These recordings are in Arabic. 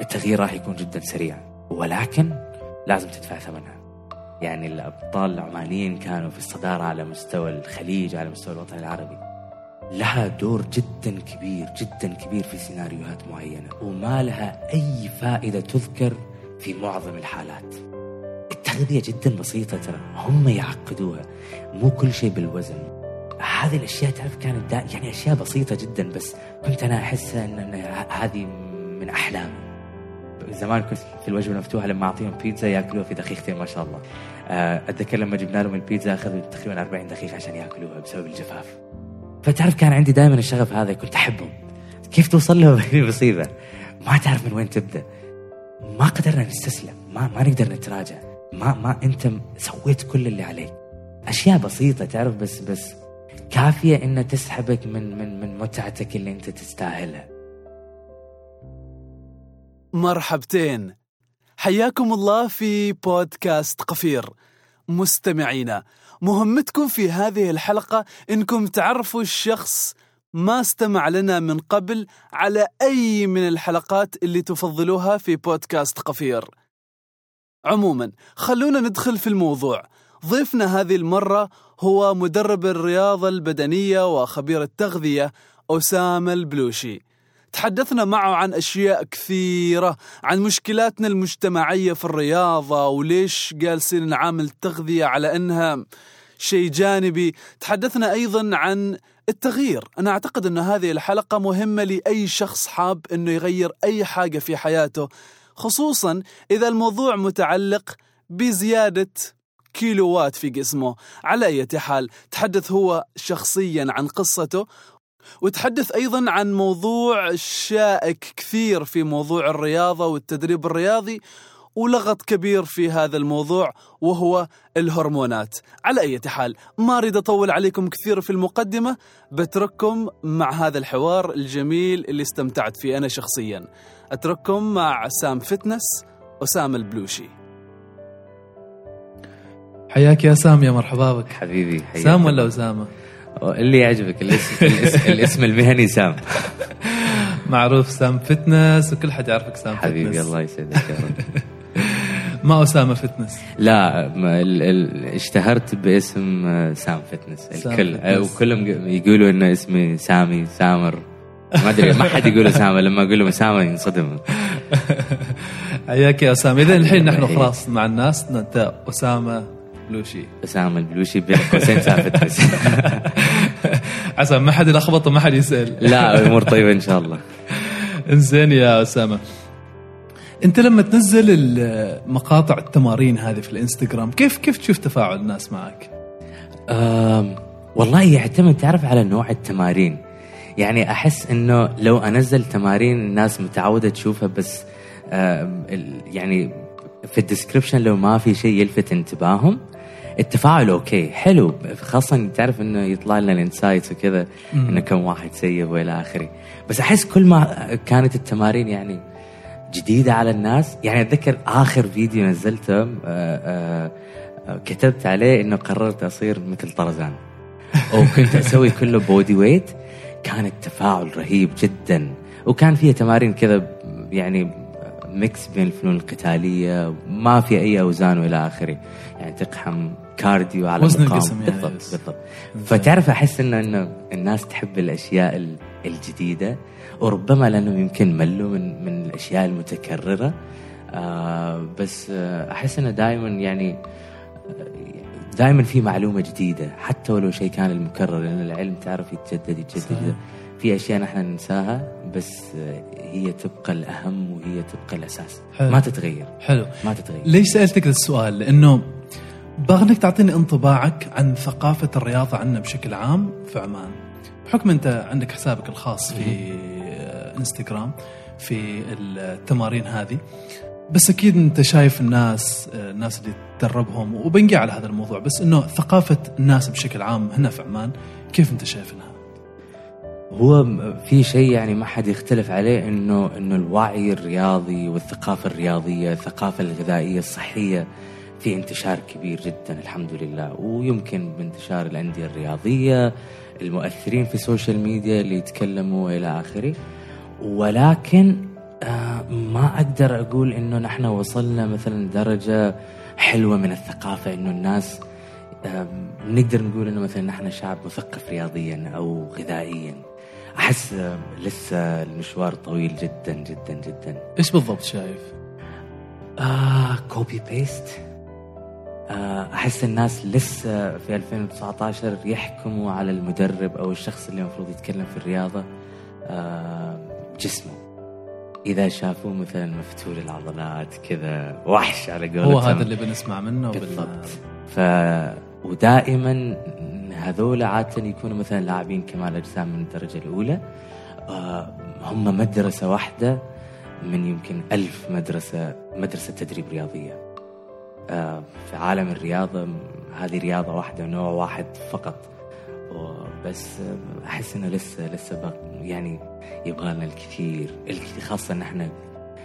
التغيير راح يكون جدا سريع. ولكن لازم تدفع ثمنها. يعني الأبطال العمانيين كانوا في الصدارة على مستوى الخليج على مستوى الوطن العربي. لها دور جدا كبير جدا كبير في سيناريوهات معينة وما لها أي فائدة تذكر في معظم الحالات. التغذية جدا بسيطة ترى. هم يعقدوها. مو كل شيء بالوزن. هذه الأشياء تعرف كانت دا يعني أشياء بسيطة جدا بس كنت أنا أن أن هذه من أحلامي. زمان كنت في الوجبة المفتوحة لما أعطيهم بيتزا يأكلوها في دقيقتين ما شاء الله. آه، أتذكر لما جبنا لهم البيتزا أخذوا تقريبا 40 دقيقة عشان يأكلوها بسبب الجفاف. فتعرف كان عندي دائما الشغف هذا كنت احبهم كيف توصل لهم؟ هذه المصيبه ما تعرف من وين تبدأ. ما قدرنا نستسلم. ما ما نقدر نتراجع. ما ما أنت سويت كل اللي عليك. أشياء بسيطة تعرف بس بس كافية إنها تسحبك من من من متعتك اللي أنت تستاهلها. مرحبتين. حياكم الله في بودكاست قفير. مستمعينا مهمتكم في هذه الحلقة إنكم تعرفوا الشخص ما استمع لنا من قبل على أي من الحلقات اللي تفضلوها في بودكاست قفير. عموما خلونا ندخل في الموضوع. ضيفنا هذه المرة هو مدرب الرياضة البدنية وخبير التغذية أسامة البلوشي. تحدثنا معه عن أشياء كثيرة عن مشكلاتنا المجتمعية في الرياضة وليش جالسين نعامل التغذية على أنها شيء جانبي. تحدثنا أيضا عن التغيير. أنا أعتقد أن هذه الحلقة مهمة لأي شخص حاب أنه يغير أي حاجة في حياته خصوصا إذا الموضوع متعلق بزيادة كيلوات في جسمه. على أي حال تحدث هو شخصيا عن قصته وتحدث أيضا عن موضوع شائك كثير في موضوع الرياضة والتدريب الرياضي ولغط كبير في هذا الموضوع وهو الهرمونات. على أي حال ما أريد أطول عليكم كثير في المقدمة بترككم مع هذا الحوار الجميل اللي استمتعت فيه أنا شخصيا. أترككم مع سام فتنس أسامة البلوشي. حياك يا سام يا مرحبا بك. حبيبي حياك. سام ولا أسامة؟ اللي يعجبك الاسم, الاسم, المهني سام. معروف سام فتنس وكل حد يعرفك سام حبيبي فتنس. الله يسعدك يا رب. ما أسامة فتنس؟ لا ما ال ال اشتهرت باسم آه، سام فتنس. سام الكل فتنس. آه، وكلهم يقولوا إنه اسمي سامي سامر. ما أدري ما حد يقول اسامه لما أقول لهم اسامه ينصدم. حياك يا أسامة. إذا الحين نحن حبيبي. خلاص مع الناس. أنت أسامة بلوشي اسامه البلوشي بين قوسين فتنس عسى ما حد يلخبط وما حد يسأل. لا الأمور طيبة إن شاء الله. إنزين يا أسامة. أنت لما تنزل ال- مقاطع التمارين هذه في الإنستغرام كيف كيف تشوف تفاعل الناس معك؟ والله يعتمد تعرف على نوع التمارين. يعني أحس إنه لو أنزل تمارين الناس متعودة تشوفها بس يعني في ال description لو ما في شيء يلفت انتباههم التفاعل okay حلو. خاصة تعرف إنه يطلع لنا ال insights وكذا إنه كم واحد save وإلى آخره. بس أحس كل ما كانت التمارين يعني جديدة على الناس يعني أتذكر آخر فيديو نزلته آه، آه، آه، كتبت عليه إنه قررت أصير مثل طرزان. وكنت أسوي كله body weight كان التفاعل رهيب جدا. وكان فيها تمارين كذا يعني mix بين الفنون القتالية ما في أي أوزان وإلى آخره. يعني تقحم cardio على وزن الجسم يعني. بالضبط بس. بالضبط. فتعرف أحس إنه إنه الناس تحب الأشياء ال- الجديدة وربما لانهم يمكن ملوا من من الأشياء المتكررة. آه بس آه أحس إنه دائما يعني دائما في معلومة جديدة. حتى ولو شيء كان المكرر لأن العلم تعرف يتجدد يتجدد. صحيح. في أشياء نحن ننساها بس آه، هي تبقى الأهم وهي تبقى الأساس. حلو. ما تتغير. حلو. ما تتغير. ليش سألتك ذا السؤال؟ لأنه باغي انك تعطيني انطباعك عن ثقافة الرياضة عندنا بشكل عام في عمان بحكم أنت عندك حسابك الخاص في آه، إنستغرام في التمارين هذه بس أكيد أنت شايف الناس آه، الناس اللي تدربهم وبنجي على هذا الموضوع بس إنه ثقافة الناس بشكل عام هنا في عمان كيف أنت شايفها؟ هو في شيء يعني ما حد يختلف عليه إنه إنه الوعي الرياضي والثقافة الرياضية، الثقافة الغذائية الصحية في انتشار كبير جدا الحمد لله ويمكن بانتشار الأندية الرياضية، المؤثرين في ال social media اللي يتكلموا إلى آخره. ولكن آه، ما أقدر أقول إنه نحن وصلنا مثلا درجة حلوة من الثقافة إنه الناس آم، نقدر نقول إنه مثلا نحن شعب مثقف رياضيا أو غذائيا أحس آم، لسه المشوار طويل جدا جدا جدا إيش بالضبط شايف؟ آه copy paste آه أحس الناس لسه في 2019 يحكموا على المدرب أو الشخص اللي المفروض يتكلم في الرياضة آه جسمه. إذا شافوه مثلا مفتول العضلات كذا وحش على قولتهم. هو هذا اللي بنسمع منه بال- بالضبط. ف ودائما هذول عادة يكونوا مثلا لاعبين كمال أجسام من الدرجة الأولى. آه، هم مدرسة واحدة من يمكن ألف مدرسة مدرسة تدريب رياضية. آه، في عالم الرياضة هذه رياضة واحدة نوع واحد فقط. بس آه، أحس إنه لسه لسه بق- يعني يبغى لنا الكثير. الكثير خاصة نحن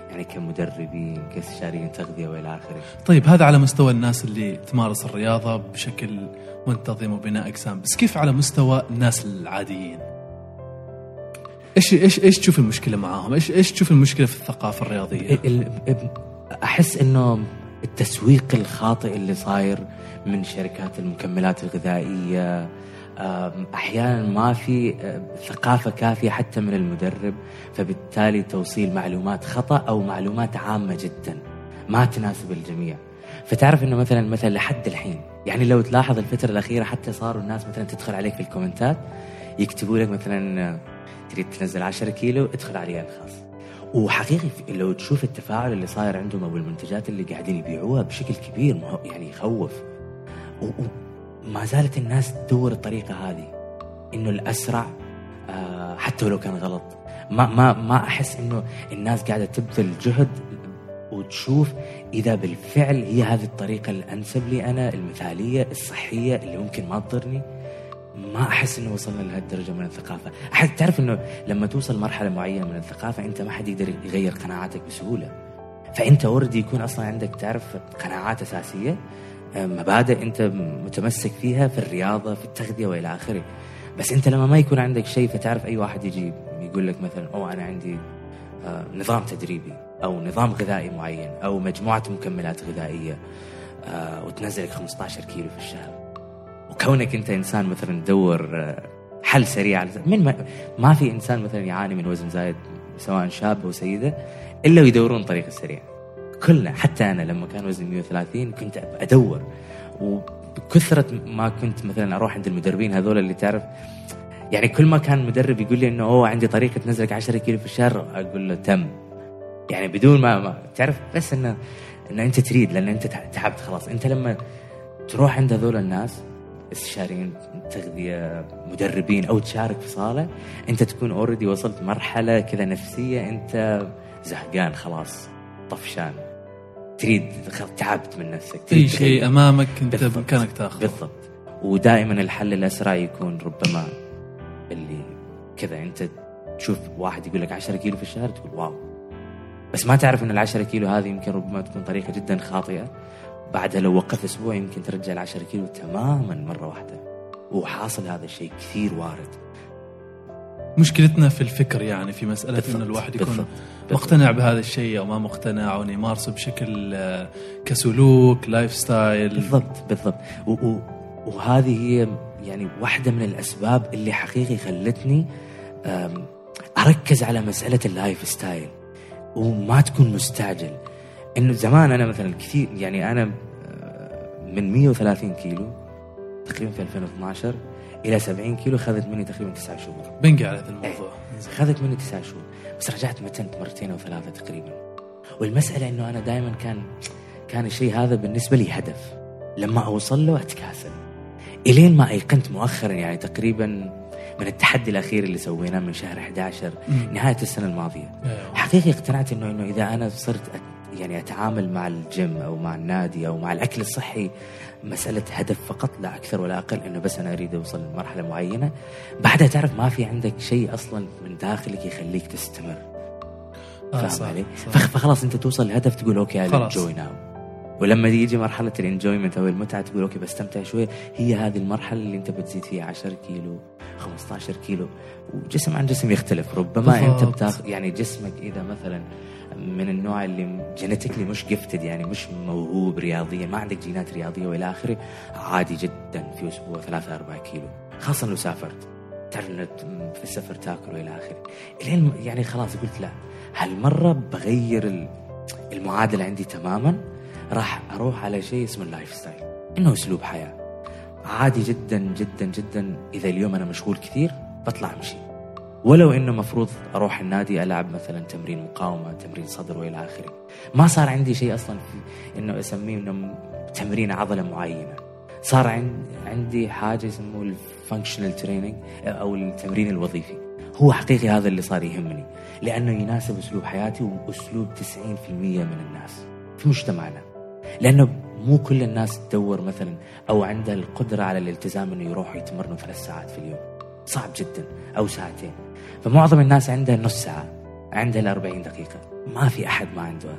يعني كمدربين كاستشاريين تغذية وإلى آخره. طيب هذا على مستوى الناس اللي تمارس الرياضة بشكل منتظم وبناء أجسام. بس كيف على مستوى الناس العاديين؟ إيش إيش إيش تشوف المشكلة معاهم؟ إيش إيش تشوف المشكلة في الثقافة الرياضية؟ ال- ال- أحس إنه التسويق الخاطئ اللي صاير من شركات المكملات الغذائية. أحيانا ما في ثقافة كافية حتى من المدرب فبالتالي توصيل معلومات خطأ أو معلومات عامة جدا. ما تناسب الجميع. فتعرف إنه مثلا مثلا لحد الحين يعني لو تلاحظ الفترة الأخيرة حتى صاروا الناس مثلا تدخل عليك في الكومنتات يكتبوا لك مثلا آه، تريد تنزل 10 كيلو ادخل علي الخاص. وحقيقي لو تشوف التفاعل اللي صاير عندهم أو المنتجات اللي قاعدين يبيعوها بشكل كبير يعني يخوف. وما زالت الناس تدور الطريقة هذه إنه الأسرع آه، حتى ولو كان غلط. ما ما ما أحس إنه الناس قاعدة تبذل جهد وتشوف إذا بالفعل هي هذه الطريقة الأنسب لي أنا المثالية الصحية اللي ممكن ما تضرني. ما أحس إنه وصلنا لهالدرجه من الثقافة، احس تعرف إنه لما توصل مرحلة معينة من الثقافة أنت ما حد يقدر يغير قناعاتك بسهولة. فأنت اوريدي يكون أصلا عندك تعرف قناعات أساسية آه، مبادئ أنت متمسك فيها في الرياضة في التغذية وإلى آخره. بس أنت لما ما يكون عندك شيء فتعرف أي واحد يجي يقول لك مثلا أو أنا عندي آه، نظام تدريبي أو نظام غذائي معين أو مجموعة مكملات غذائية آه، وتنزلك 15 كيلو في الشهر. وكونك انت انسان مثلا تدور آه، حل سريع على من ما, ما في انسان مثلا يعاني من وزن زايد سواء شاب أو سيدة إلا ويدورون طريق السريع. كلنا حتى أنا لما كان وزني 130 كنت أدور. وبكثره ما كنت مثلا أروح عند المدربين هذول اللي تعرف يعني كل ما كان مدرب يقول لي إنه هو عندي طريقة تنزلك 10 كيلو في الشهر أقول له تم. يعني بدون ما, ما تعرف بس انه إنه أنت تريد لأن أنت تعبت خلاص. أنت لما تروح عند هذول الناس استشاريين تغذية مدربين أو تشارك في صالة أنت تكون already وصلت مرحلة كذا نفسية أنت زهقان خلاص طفشان تريد تعبت من نفسك أي شيء. أمامك أنت. بإمكانك تاخذه بالضبط ودائما الحل الأسرع يكون ربما اللي كذا أنت تشوف واحد يقول لك 10 كيلو في الشهر تقول wow بس ما تعرف إن ال 10 كيلو هذه يمكن ربما تكون طريقة جدا خاطئة بعدها لو وقفت أسبوع يمكن ترجع ال 10 كيلو تماما مرة واحدة. وحاصل هذا الشيء كثير وارد. مشكلتنا في الفكر يعني في مسألة بالضبط. انه الواحد يكون بالضبط. مقتنع بهذا الشيء أو ما مقتنع أو إنه يمارسه بشكل آه، كسلوك lifestyle بالضبط بالضبط. و و وهذه هي يعني واحدة من الأسباب اللي حقيقي خلتني أركز على مسألة ال lifestyle وما تكون مستعجل. إنه زمان أنا مثلا كثير يعني أنا آه، من 130 كيلو تقريبا في 2012 إلى 70 كيلو خذت مني تقريبا تسعة شهور. بنبقى على هذا الموضوع. خذت مني تسعة شهور. بس رجعت متنت مرتين أو ثلاثة تقريبا. والمسألة إنه أنا دائما كان كان الشيء هذا بالنسبة لي هدف. لما أوصل له أتكاسل. إلين ما أيقنت مؤخرا يعني تقريبا من التحدي الأخير اللي سويناه من شهر 11 مم. نهاية السنة الماضية. أيوة. حقيقي اقتنعت إنه إنه إذا أنا صرت يعني أتعامل مع الجيم أو مع النادي أو مع الأكل الصحي مسألة هدف فقط لا أكثر ولا أقل إنه بس أنا أريد أوصل لمرحلة معينة بعدها تعرف ما في عندك شيء أصلا من داخلك يخليك تستمر آه فاهم علي؟ فخلاص أنت توصل لهدف تقول okay اي خلاص. enjoy now ولما يجي مرحلة ال enjoyment أو المتعة تقول okay بستمتع شوية هي هذه المرحلة اللي أنت بتزيد فيها 10 كيلو 15 كيلو وجسم عن جسم يختلف ربما أنت بالضبط. بتاخذ يعني جسمك إذا مثلا من النوع اللي جينيتيكلي مش جفتد يعني مش موهوب رياضيا ما عندك جينات رياضية وإلى آخره عادي جدا في أسبوع 3 4 كيلو. خاصه لو سافرت إنه في السفر تاكل وإلى آخره. إلين يعني خلاص قلت لا هالمرة بغير ال- المعادلة عندي تماما راح أروح على شيء اسمه ال lifestyle إنه أسلوب حياة. عادي جدا جدا جدا. إذا اليوم أنا مشغول كثير بطلع أمشي. ولو إنه مفروض أروح النادي ألعب مثلا تمرين مقاومة تمرين صدر وإلى آخره. ما صار عندي شيء أصلا في إنه أسميه إنه تمرين عضلة معينة. صار عن- عندي حاجة يسموه ال functional training أو التمرين الوظيفي. هو حقيقي هذا اللي صار يهمني لأنه يناسب أسلوب حياتي وأسلوب 90% من الناس في مجتمعنا. لأنه مو كل الناس تدور مثلا أو عندها القدرة على الالتزام إنه يروحوا يتمرنوا ثلاث ساعات في اليوم. صعب جدا أو ساعتين. فمعظم الناس عندها نص ساعة عندها ال 40 دقيقة. ما في أحد ما عنده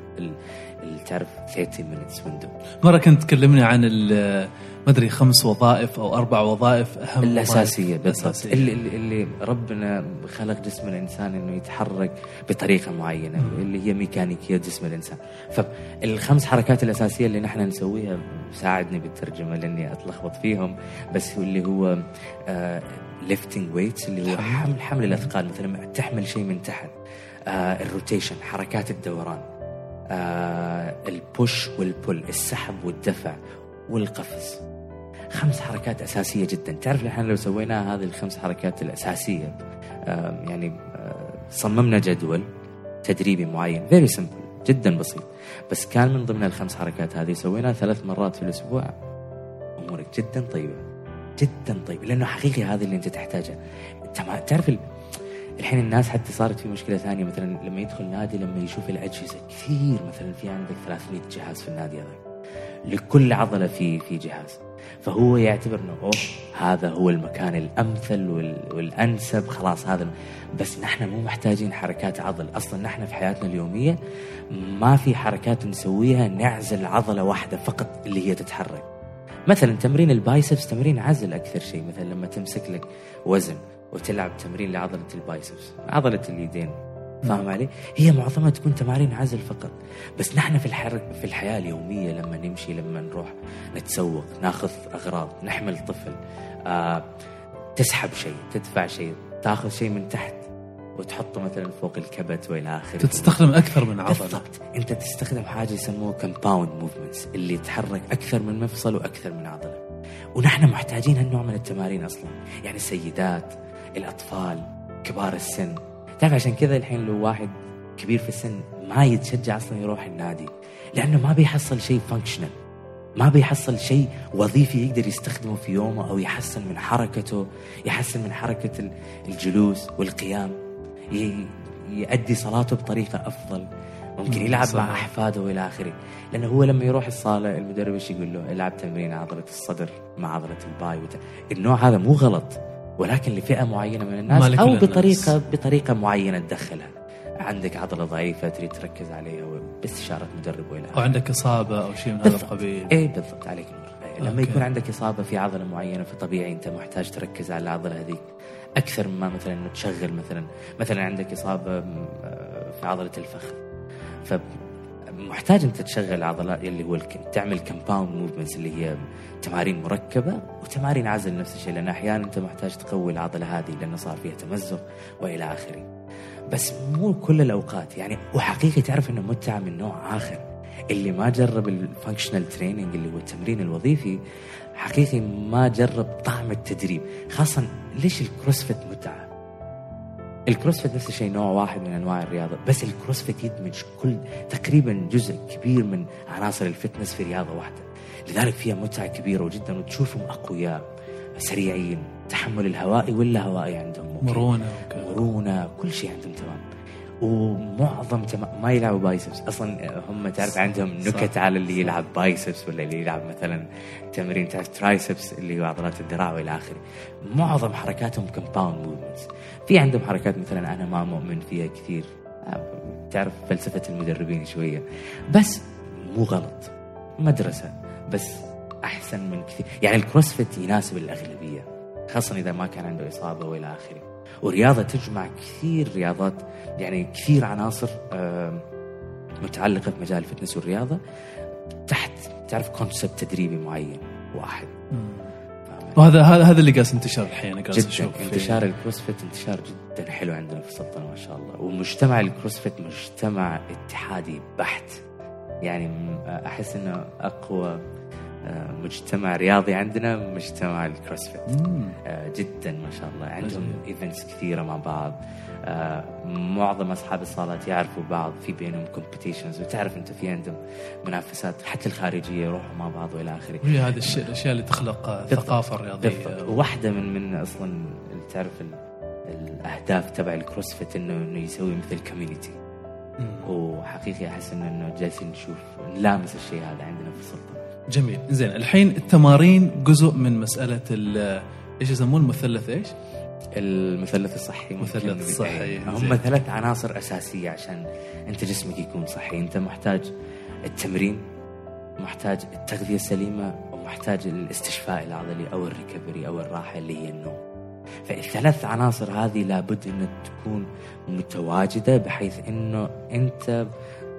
تعرف 30 minutes window. مرة كنت تكلمني عن ما أدري خمس وظائف أو أربع وظائف أهم الأساسية بالضبط. اللي, اللي اللي ربنا خلق جسم الإنسان إنه يتحرك بطريقة معينة اللي هي ميكانيكية جسم الإنسان. فالخمس حركات الأساسية اللي نحن نسويها ساعدني بالترجمة لأني أتلخبط فيهم بس اللي هو lifting weights اللي هو حمل. حمل الأثقال مثلا تحمل شيء من تحت. آه ال rotation حركات الدوران. آه ال push وال pull السحب والدفع والقفز. خمس حركات أساسية جدا. تعرف نحن لو سوينا هذه الخمس حركات الأساسية يعني آه، صممنا جدول تدريبي معين. فيري سمبل جدا بسيط. بس كان من ضمن الخمس حركات هذه سويناها ثلاث مرات في الأسبوع. أمورك جدا طيبة جدا طيبة لأنه حقيقي هذه اللي أنت تحتاجها. تمام تعرف ال... الحين الناس حتى صارت في مشكلة ثانية مثلا لما يدخل نادي لما يشوف الأجهزة كثير مثلا في عندك 300 جهاز في النادي هذا. لكل عضلة في في جهاز. فهو يعتبر إنه أوه هذا هو المكان الأمثل وال- والأنسب خلاص هذا بس نحن مو محتاجين حركات عضل. أصلا نحن في حياتنا اليومية ما في حركات نسويها نعزل عضلة واحدة فقط اللي هي تتحرك. مثلا تمرين ال biceps تمرين عزل أكثر شيء مثلا لما تمسك لك وزن وتلعب تمرين لعضلة ال biceps عضلة اليدين. فاهم علي؟ هي معظمها تكون تمارين عزل فقط. بس نحن في الحر... في الحياة اليومية لما نمشي لما نروح نتسوق ناخذ أغراض نحمل طفل آه، تسحب شيء تدفع شيء تاخذ شيء من تحت وتحطه مثلا فوق الكبت وإلى آخره. تستخدم أكثر من عضلة. بالضبط. أنت تستخدم حاجة يسموه compound movements اللي يتحرك أكثر من مفصل وأكثر من عضلة. ونحن محتاجين هالنوع من التمارين أصلا. يعني السيدات الأطفال كبار السن. تعرف عشان كذا الحين لو واحد كبير في السن ما يتشجع أصلا يروح النادي لأنه ما بيحصل شيء فانكشنال ما بيحصل شيء وظيفي يقدر يستخدمه في يومه أو يحسن من حركته يحسن من حركة ال- الجلوس والقيام يؤدي صلاته بطريقة أفضل ممكن مم، يلعب صح. مع أحفاده وإلى آخره. لأنه هو لما يروح الصالة المدرب إيش يقول له؟ العب تمرين عضلة الصدر مع عضلة ال bi. وت... النوع هذا مو غلط. ولكن لفئة معينة من الناس أو الناس. بطريقه بطريقة معينة تدخلها. عندك عضلة ضعيفة تريد تركز عليها باستشاره مدرب والى أو عندك إصابة أو شيء من هذا. القبيل. إيه بالضبط. عليك لما okay. يكون عندك إصابة في عضلة معينة فطبيعي أنت محتاج تركز على العضلة هذيك أكثر مما مثلا إنه تشغل مثلا. مثلا عندك إصابة آه، في عضلة الفخذ. فمحتاج أنت تشغل عضلات اللي هو الك- تعمل compound movements اللي هي تمارين مركبة وتمارين عزل نفس الشيء لأن أحيانا أنت محتاج تقوي العضلة هذه لأنه صار فيها تمزق وإلى آخره. بس مو كل الأوقات يعني وحقيقي تعرف إنه متعة من نوع آخر. اللي ما جرب ال functional training اللي هو التمرين الوظيفي حقيقي ما جرب طعم التدريب. خاصة ليش ال CrossFit متعة؟ ال CrossFit نفس الشيء نوع واحد من أنواع الرياضة. بس ال CrossFit يدمج كل تقريبا جزء كبير من عناصر ال fitness في رياضة واحدة. لذلك فيها متعة كبيرة جدا وتشوفهم أقوياء سريعين. تحمل الهوائي واللا هوائي عندهم. مرونة مرونة كل شيء عندهم تمام. ومعظم تم... ما يلعبوا biceps أصلا هم تعرف عندهم نكت. على اللي يلعب biceps ولا اللي يلعب مثلا تمرين تعرف triceps اللي هو عضلات الذراع وإلى آخره. معظم حركاتهم compound movements في عندهم حركات مثلا أنا ما مؤمن فيها كثير. تعرف فلسفة المدربين شوية. بس مو غلط. مدرسة. بس أحسن من كثير. يعني ال CrossFit يناسب الأغلبية. خاصه إذا ما كان عنده إصابة وإلى آخره. ورياضة تجمع كثير رياضات يعني كثير عناصر آم، متعلقة بمجال ال fitness والرياضة تحت تعرف concept تدريبي معين واحد؟ وهذا هذا هذا اللي قاعد ينتشر الحين قاعد أشوف. انتشار ال CrossFit انتشار جدا حلو عندنا في السلطنة ما شاء الله. ومجتمع ال CrossFit مجتمع اتحادي بحت. يعني أحس إنه أقوى آه، مجتمع رياضي عندنا مجتمع ال CrossFit. آه، جدا ما شاء الله. عندهم. events كثيرة مع بعض. معظم أصحاب الصالات يعرفوا بعض في بينهم competitions وتعرف أنت في عندهم منافسات حتى الخارجية يروحوا مع بعض وإلى آخره وهي هذه الشيء الأشياء اللي تخلق. ثقافة رياضية وواحده من من أصلا تعرف ال- الأهداف تبع CrossFit إنه إنه يسوي مثل community. وحقيقي أحس إنه إنه جالسين نشوف نلامس الشيء هذا عندنا في السلطنه جميل زين الحين التمارين جزء من مسألة ال- إيش يسمون المثلث إيش؟ المثلث الصحي مثلث ممكن- الصحي، إيه، هم. ثلاث عناصر أساسية عشان أنت جسمك يكون صحي. أنت محتاج التمرين محتاج التغذية السليمة ومحتاج الاستشفاء العضلي أو الريكفري أو الراحة اللي هي النوم. فالثلاث عناصر هذه لابد إنها تكون متواجدة بحيث إنه أنت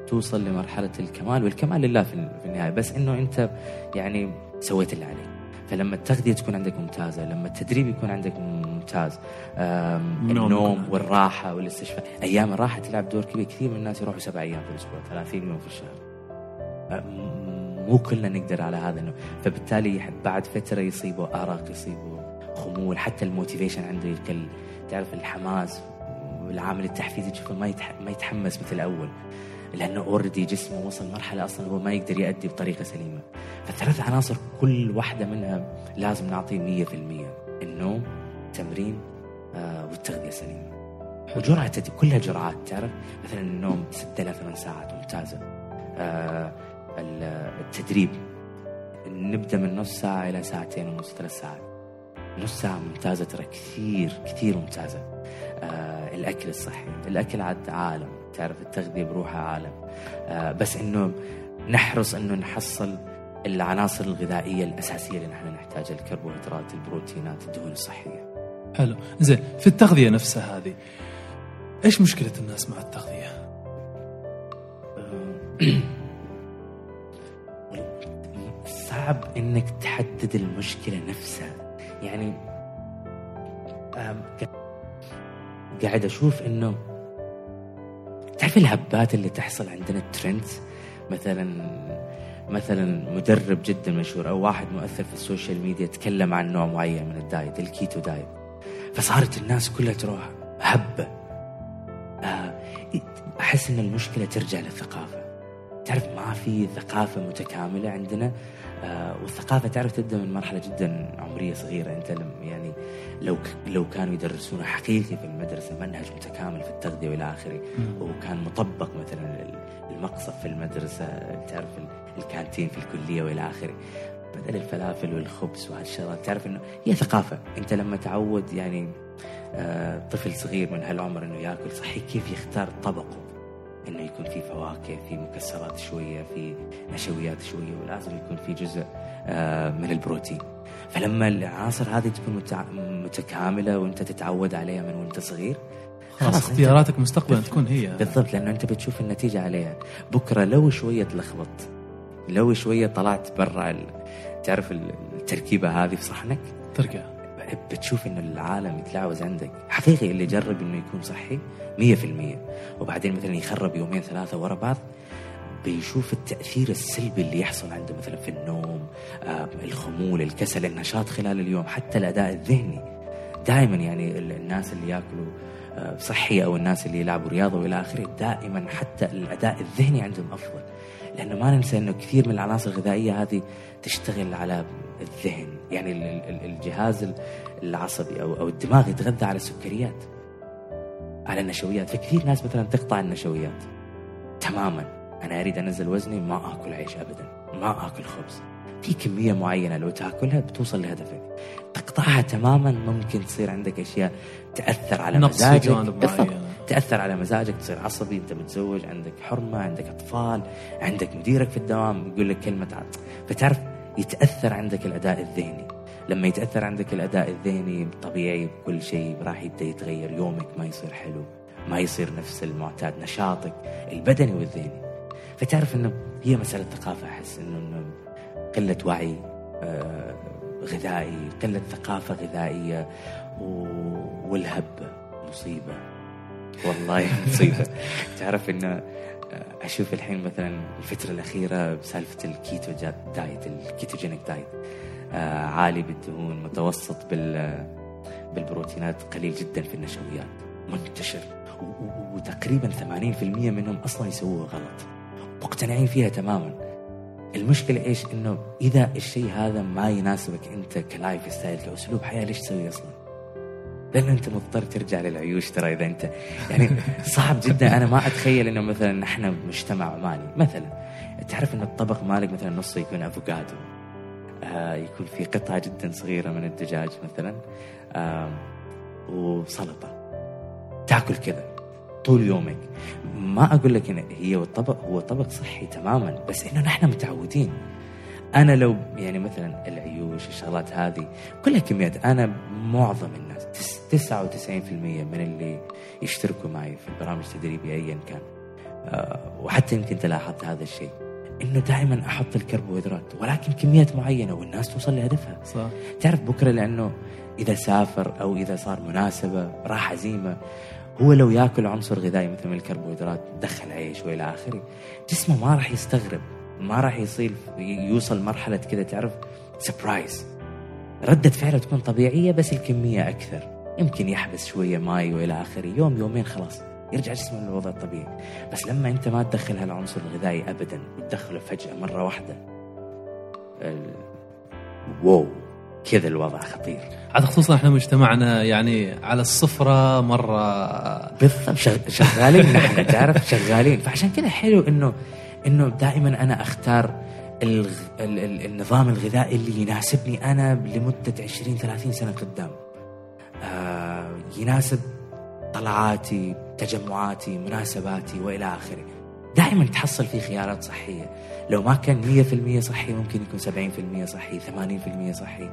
توصل لمرحلة الكمال والكمال لله في النهاية. بس إنه أنت يعني سويت اللي عليك. فلما التغذية تكون عندك ممتازة لما التدريب يكون عندك ممتاز. النوم والراحة والاستشفاء. أيام الراحة تلعب دور كبير. كثير من الناس يروحوا سبع أيام في الأسبوع 30 يوم في الشهر. آه، مو كلنا نقدر على هذا النوع. فبالتالي بعد فترة يصيبه ارق يصيبه خمول. حتى ال motivation عنده يقل. تعرف الحماس والعامل التحفيزي تشوفه ما يتح... ما يتحمس مثل الأول. لأنه already جسمه وصل مرحلة أصلا هو ما يقدر يؤدي بطريقة سليمة. فالثلاث عناصر كل واحدة منها لازم نعطيه 100% النوم التمرين آه والتغذية السليمة. وجرعة تد- كلها جرعات تعرف؟ مثلا النوم 6 إلى 8 ساعات ممتازة. آه ال- التدريب نبدأ من نص ساعة إلى ساعتين ونص ثلاث ساعات. نص ساعة ممتازة ترى كثير كثير ممتازة. آه الأكل الصحي الأكل عاد عالم. تعرف التغذية بروحها عالم. بس إنه نحرص إنه نحصل العناصر الغذائية الأساسية اللي نحن نحتاجها الكربوهيدرات البروتينات الدهون الصحية. حلو زين في التغذية نفسها هذه إيش مشكلة الناس مع التغذية؟ صعب إنك تحدد المشكلة نفسها. يعني قاعد أشوف إنه تعرف الهبات اللي تحصل عندنا ال trends مثلا مثلا مدرب جدا مشهور أو واحد مؤثر في ال social media تكلم عن نوع معين من ال diet ال keto diet. فصارت الناس كلها تروح هبه آه، أحس إن المشكلة ترجع للثقافة. تعرف ما في ثقافة متكاملة عندنا؟ آه والثقافة تعرف تبدأ من مرحلة جدا عمرية صغيرة. أنت لم يعني لو لو كانوا يدرسونا حقيقي في المدرسة منهج متكامل في التغذية والى آخره. وكان مطبق مثلا المقصف في المدرسة. تعرف ال- الكانتين في الكلية والى آخره. بدل الفلافل والخبز وهالشغلات. تعرف إنه هي ثقافة. أنت لما تعود يعني آه طفل صغير من هالعمر إنه ياكل صحي كيف يختار طبقه؟ إنه يكون في فواكه في مكسرات شوية في نشويات شوية ولازم يكون في جزء آه من البروتين. فلما العناصر هذه تكون متع- متكاملة وأنت تتعود عليها من وأنت صغير خلاص اختياراتك مستقبلا تكون هي. بالضبط لأنه أنت بتشوف النتيجة عليها. بكرة لو شوية تلخبط لو شوية طلعت برا تعرف ال- التركيبة هذه في صحنك؟ ترجع بتشوف إنه العالم يتلعوز عندك. حقيقي اللي جرب إنه يكون صحي 100% وبعدين مثلا يخرب يومين ثلاثة ورا بعض بيشوف التأثير السلبي اللي يحصل عنده مثلا في النوم آه، الخمول الكسل النشاط خلال اليوم حتى الأداء الذهني. دائما يعني ال- الناس اللي ياكلوا آه، صحي أو الناس اللي يلعبوا رياضة وإلى آخره دائما حتى الأداء الذهني عندهم أفضل. لأنه ما ننسى إنه كثير من العناصر الغذائية هذه تشتغل على الذهن يعني ال- ال- الجهاز ال- العصبي أو أو الدماغ يتغذى على السكريات على النشويات. فكثير ناس مثلا تقطع النشويات تماما. أنا أريد أنزل وزني ما آكل عيش ابدا ما آكل خبز. في كمية معينة لو تأكلها بتوصل لهدفك. تقطعها تماما ممكن تصير عندك أشياء تأثر على نقص مزاجك. جوانب بالضبط. تأثر على مزاجك تصير عصبي أنت متزوج عندك حرمة عندك أطفال عندك مديرك في الدوام يقول لك كلمة ع- فتعرف يتأثر عندك الأداء الذهني. لما يتأثر عندك الأداء الذهني طبيعي بكل شيء راح يبدأ يتغير يومك ما يصير حلو ما يصير نفس المعتاد نشاطك البدني والذهني. فتعرف إنه هي مسألة ثقافة أحس إنه إنه قلة وعي آه، غذائي قلة ثقافة غذائية و- والهب مصيبة. والله مصيبة. تعرف إنه آه، أشوف الحين مثلا الفترة الأخيرة بسالفة ال keto diet ال ketogenic diet. آه، عالي بالدهون متوسط بال بالبروتينات قليل جدا في النشويات. منتشر. وتقريبا 80% منهم أصلا يسووه غلط. مقتنعين فيها تماما. المشكلة إيش؟ إنه إذا الشيء هذا ما يناسبك أنت ك lifestyle كأسلوب حياة ليش تسويه أصلا؟ لأن أنت مضطر ترجع للعيوش ترى إذا انت يعني صعب جدا. أنا ما أتخيل إنه مثلا نحن مجتمع عماني مثلا تعرف إن الطبق مالك مثلا نصه يكون أفوكادو. آه يكون في قطعة جدا صغيرة من الدجاج مثلا. آه وسلطة. تاكل كذا طول يومك. ما أقول لك إن هي والطبق هو طبق صحي تماما. بس إنه نحن متعودين. أنا لو يعني مثلا العيوش الشغلات هذه كلها كميات أنا معظم الناس تس- 99% من اللي يشتركوا معي في البرامج التدريبية ايا كان. آه، وحتى يمكن تلاحظت هذا الشيء إنه دائما أحط الكربوهيدرات ولكن كميات معينة والناس توصل لهدفها. صح. تعرف بكرة لأنه إذا سافر أو إذا صار مناسبة راح عزيمة هو لو ياكل عنصر غذائي مثل من الكربوهيدرات دخل عيش وإلى آخره جسمه ما راح يستغرب. ما راح يصير يوصل مرحلة كذا تعرف؟ surprise ردة فعله تكون طبيعية بس الكمية أكثر. يمكن يحبس شوية ماي وإلى آخره. يوم يومين خلاص. يرجع جسمه للوضع الطبيعي. بس لما أنت ما تدخل هالعنصر الغذائي أبدا وتدخله فجأة مرة واحدة. ال... واو. كذا الوضع خطير. عاد خصوصا إحنا مجتمعنا يعني على الصفرة مرة بالضبط. شغ- شغالين نحن تعرف؟ شغالين. فعشان كذا حلو إنه إنه دائما أنا أختار الغ... ال... ال... النظام الغذائي اللي يناسبني أنا لمدة 20 30 سنة قدام. آه يناسب طلعاتي تجمعاتي مناسباتي وإلى آخره. دائما تحصل فيه خيارات صحية. لو ما كان 100% صحي ممكن يكون 70% صحي 80% صحي.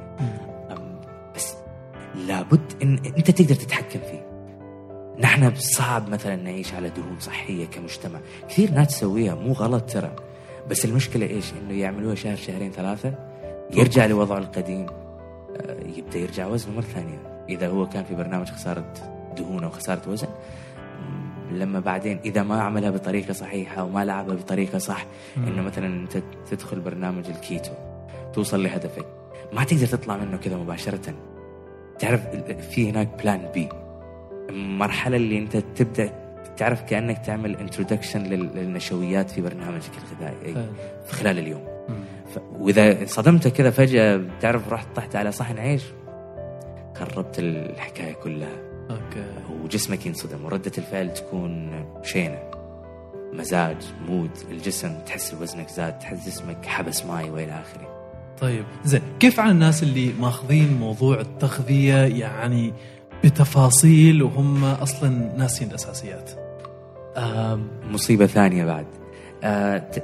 بس لابد إن أنت تقدر تتحكم فيه. نحن صعب مثلا نعيش على دهون صحية كمجتمع. كثير ناس تسويها مو غلط ترى. بس المشكلة إيش؟ إنه يعملوها شهر شهرين ثلاثة يرجع لوضعه القديم. آه، يبدأ يرجع وزنه مرة ثانية. إذا هو كان في برنامج خسارة دهون أو خسارة وزن لما بعدين إذا ما عملها بطريقة صحيحة وما لعبها بطريقة صح إنه مثلا أنت تدخل برنامج الكيتو توصل لهدفك. ما تقدر تطلع منه كذا مباشرة. تعرف في هناك plan B المرحلة اللي انت تبدأ تعرف كأنك تعمل introduction للنشويات في برنامجك الغذائي. في خلال اليوم. وإذا صدمت كذا فجأة تعرف رحت طحت على صحن عيش خربت الحكاية كلها. okay. وجسمك ينصدم وردة الفعل تكون شينة. مزاج mood الجسم تحس وزنك زاد تحس جسمك حبس ماي وإلى آخره. طيب زين كيف عن الناس اللي ماخذين موضوع التغذية؟ يعني بتفاصيل وهم أصلا ناسين الأساسيات. آه مصيبة ثانية بعد. آه ت-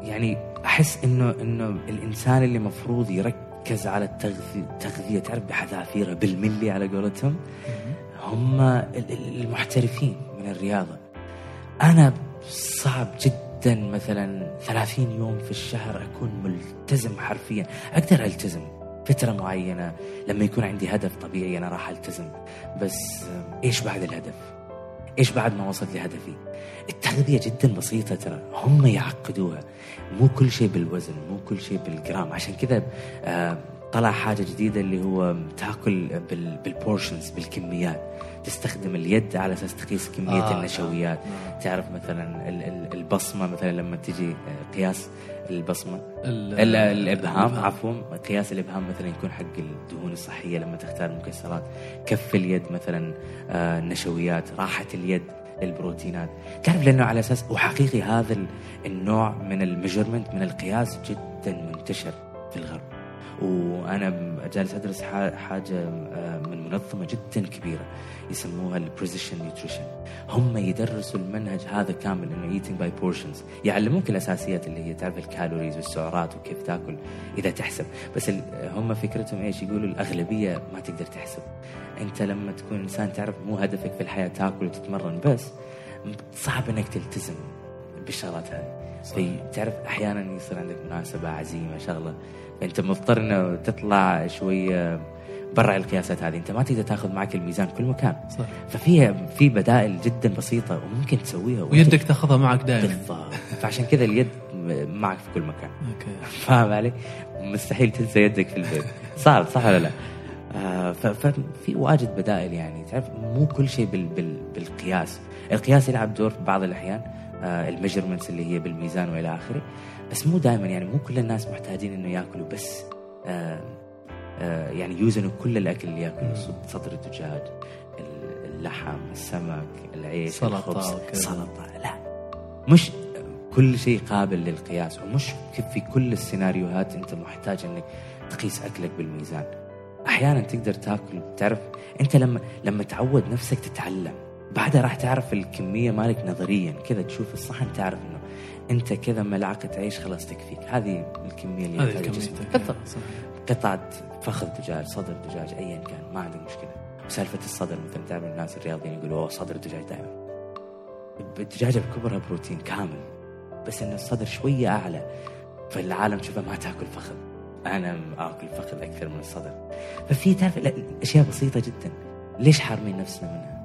يعني أحس إنه إنه الإنسان اللي مفروض يركز على التغذية التغذية تعرف بحذافيرها بالملي على قولتهم؟ هم ال- ال- المحترفين من الرياضة. أنا صعب جدا مثلا 30 يوم في الشهر أكون ملتزم حرفيا. أقدر ألتزم. فترة معينة لما يكون عندي هدف طبيعي أنا راح ألتزم. بس آه، إيش بعد الهدف؟ إيش بعد ما وصلت لهدفي؟ التغذية جدا بسيطة ترى. هم يعقدوها. مو كل شيء بالوزن مو كل شيء بالجرام. عشان كذا آه، طلع حاجة جديدة اللي هو تأكل بال- بالبورشنز بالكميات. تستخدم اليد على أساس تقيس كمية آه، آه النشويات نعم. تعرف مثلا ال- ال- البصمة مثلا لما تجي آه، قياس. البصمة. ال- ال- الإبهام. عفوا قياس الإبهام مثلا يكون حق الدهون الصحية لما تختار مكسرات. كف اليد مثلا آه، النشويات راحة اليد للبروتينات. تعرف لأنه على أساس وحقيقي هذا ال- النوع من ال measurement من القياس جدا منتشر في الغرب. وأنا جالس أدرس حاجة آه، من منظمة جدا كبيرة. يسموها ال Precision Nutrition هم يدرسوا المنهج هذا كامل إنه eating by portions يعلموك الأساسيات اللي هي تعرف ال calories والسعرات وكيف تاكل إذا تحسب. بس هم فكرتهم إيش؟ يقولوا الأغلبية ما تقدر تحسب. أنت لما تكون إنسان تعرف مو هدفك في الحياة تاكل وتتمرن بس صعب إنك تلتزم بالشغلات هذه. في تعرف أحيانا يصير عندك مناسبة عزيمة شغلة. فانت مضطر إنه تطلع شوية برا القياسات هذه. أنت ما تقدر تاخذ معك الميزان كل مكان. صح. ففي في بدائل جدا بسيطة وممكن تسويها. ويدك تاخذها معك دائما. بالضبط. فعشان كذا اليد معك في كل مكان. okay. فاهم علي؟ مستحيل تنسى يدك في البيت. صعب صح ولا لا؟ آه ففي واجد بدائل يعني. تعرف مو كل شيء بال بال بالقياس. القياس يلعب دور في بعض الأحيان. آه ال measurements اللي هي بالميزان وإلى آخره. بس مو دائما يعني. مو كل الناس محتاجين إنه يأكلوا بس آه يعني يوزنوا كل الأكل اللي صد- صدر الدجاج ال- اللحم السمك العيش سلطة الخبز. سلطة لا مش كل شيء قابل للقياس ومش في كل السيناريوهات أنت محتاج إنك تقيس أكلك بالميزان أحيانا تقدر تاكل تعرف أنت لما لما تعود نفسك تتعلم بعدها راح تعرف الكمية مالك نظريا كذا تشوف الصحن تعرف إنه أنت كذا ملعقه عيش خلاص تكفيك هذه الكمية اللي هذه. كميتك بالضبط. قطعة فخذ دجاج صدر دجاج أيا كان ما عندك مشكلة. وسالفة الصدر مثلا تعرف الناس الرياضيين يقولوا أوه صدر الدجاج دائما. الدجاجة بكبرها بروتين كامل بس إن الصدر شوية أعلى فالعالم تشوفها ما تأكل فخذ. أنا آكل فخذ أكثر من الصدر. ففي تعرف أشياء بسيطة جدا. ليش حارمين نفسنا منها؟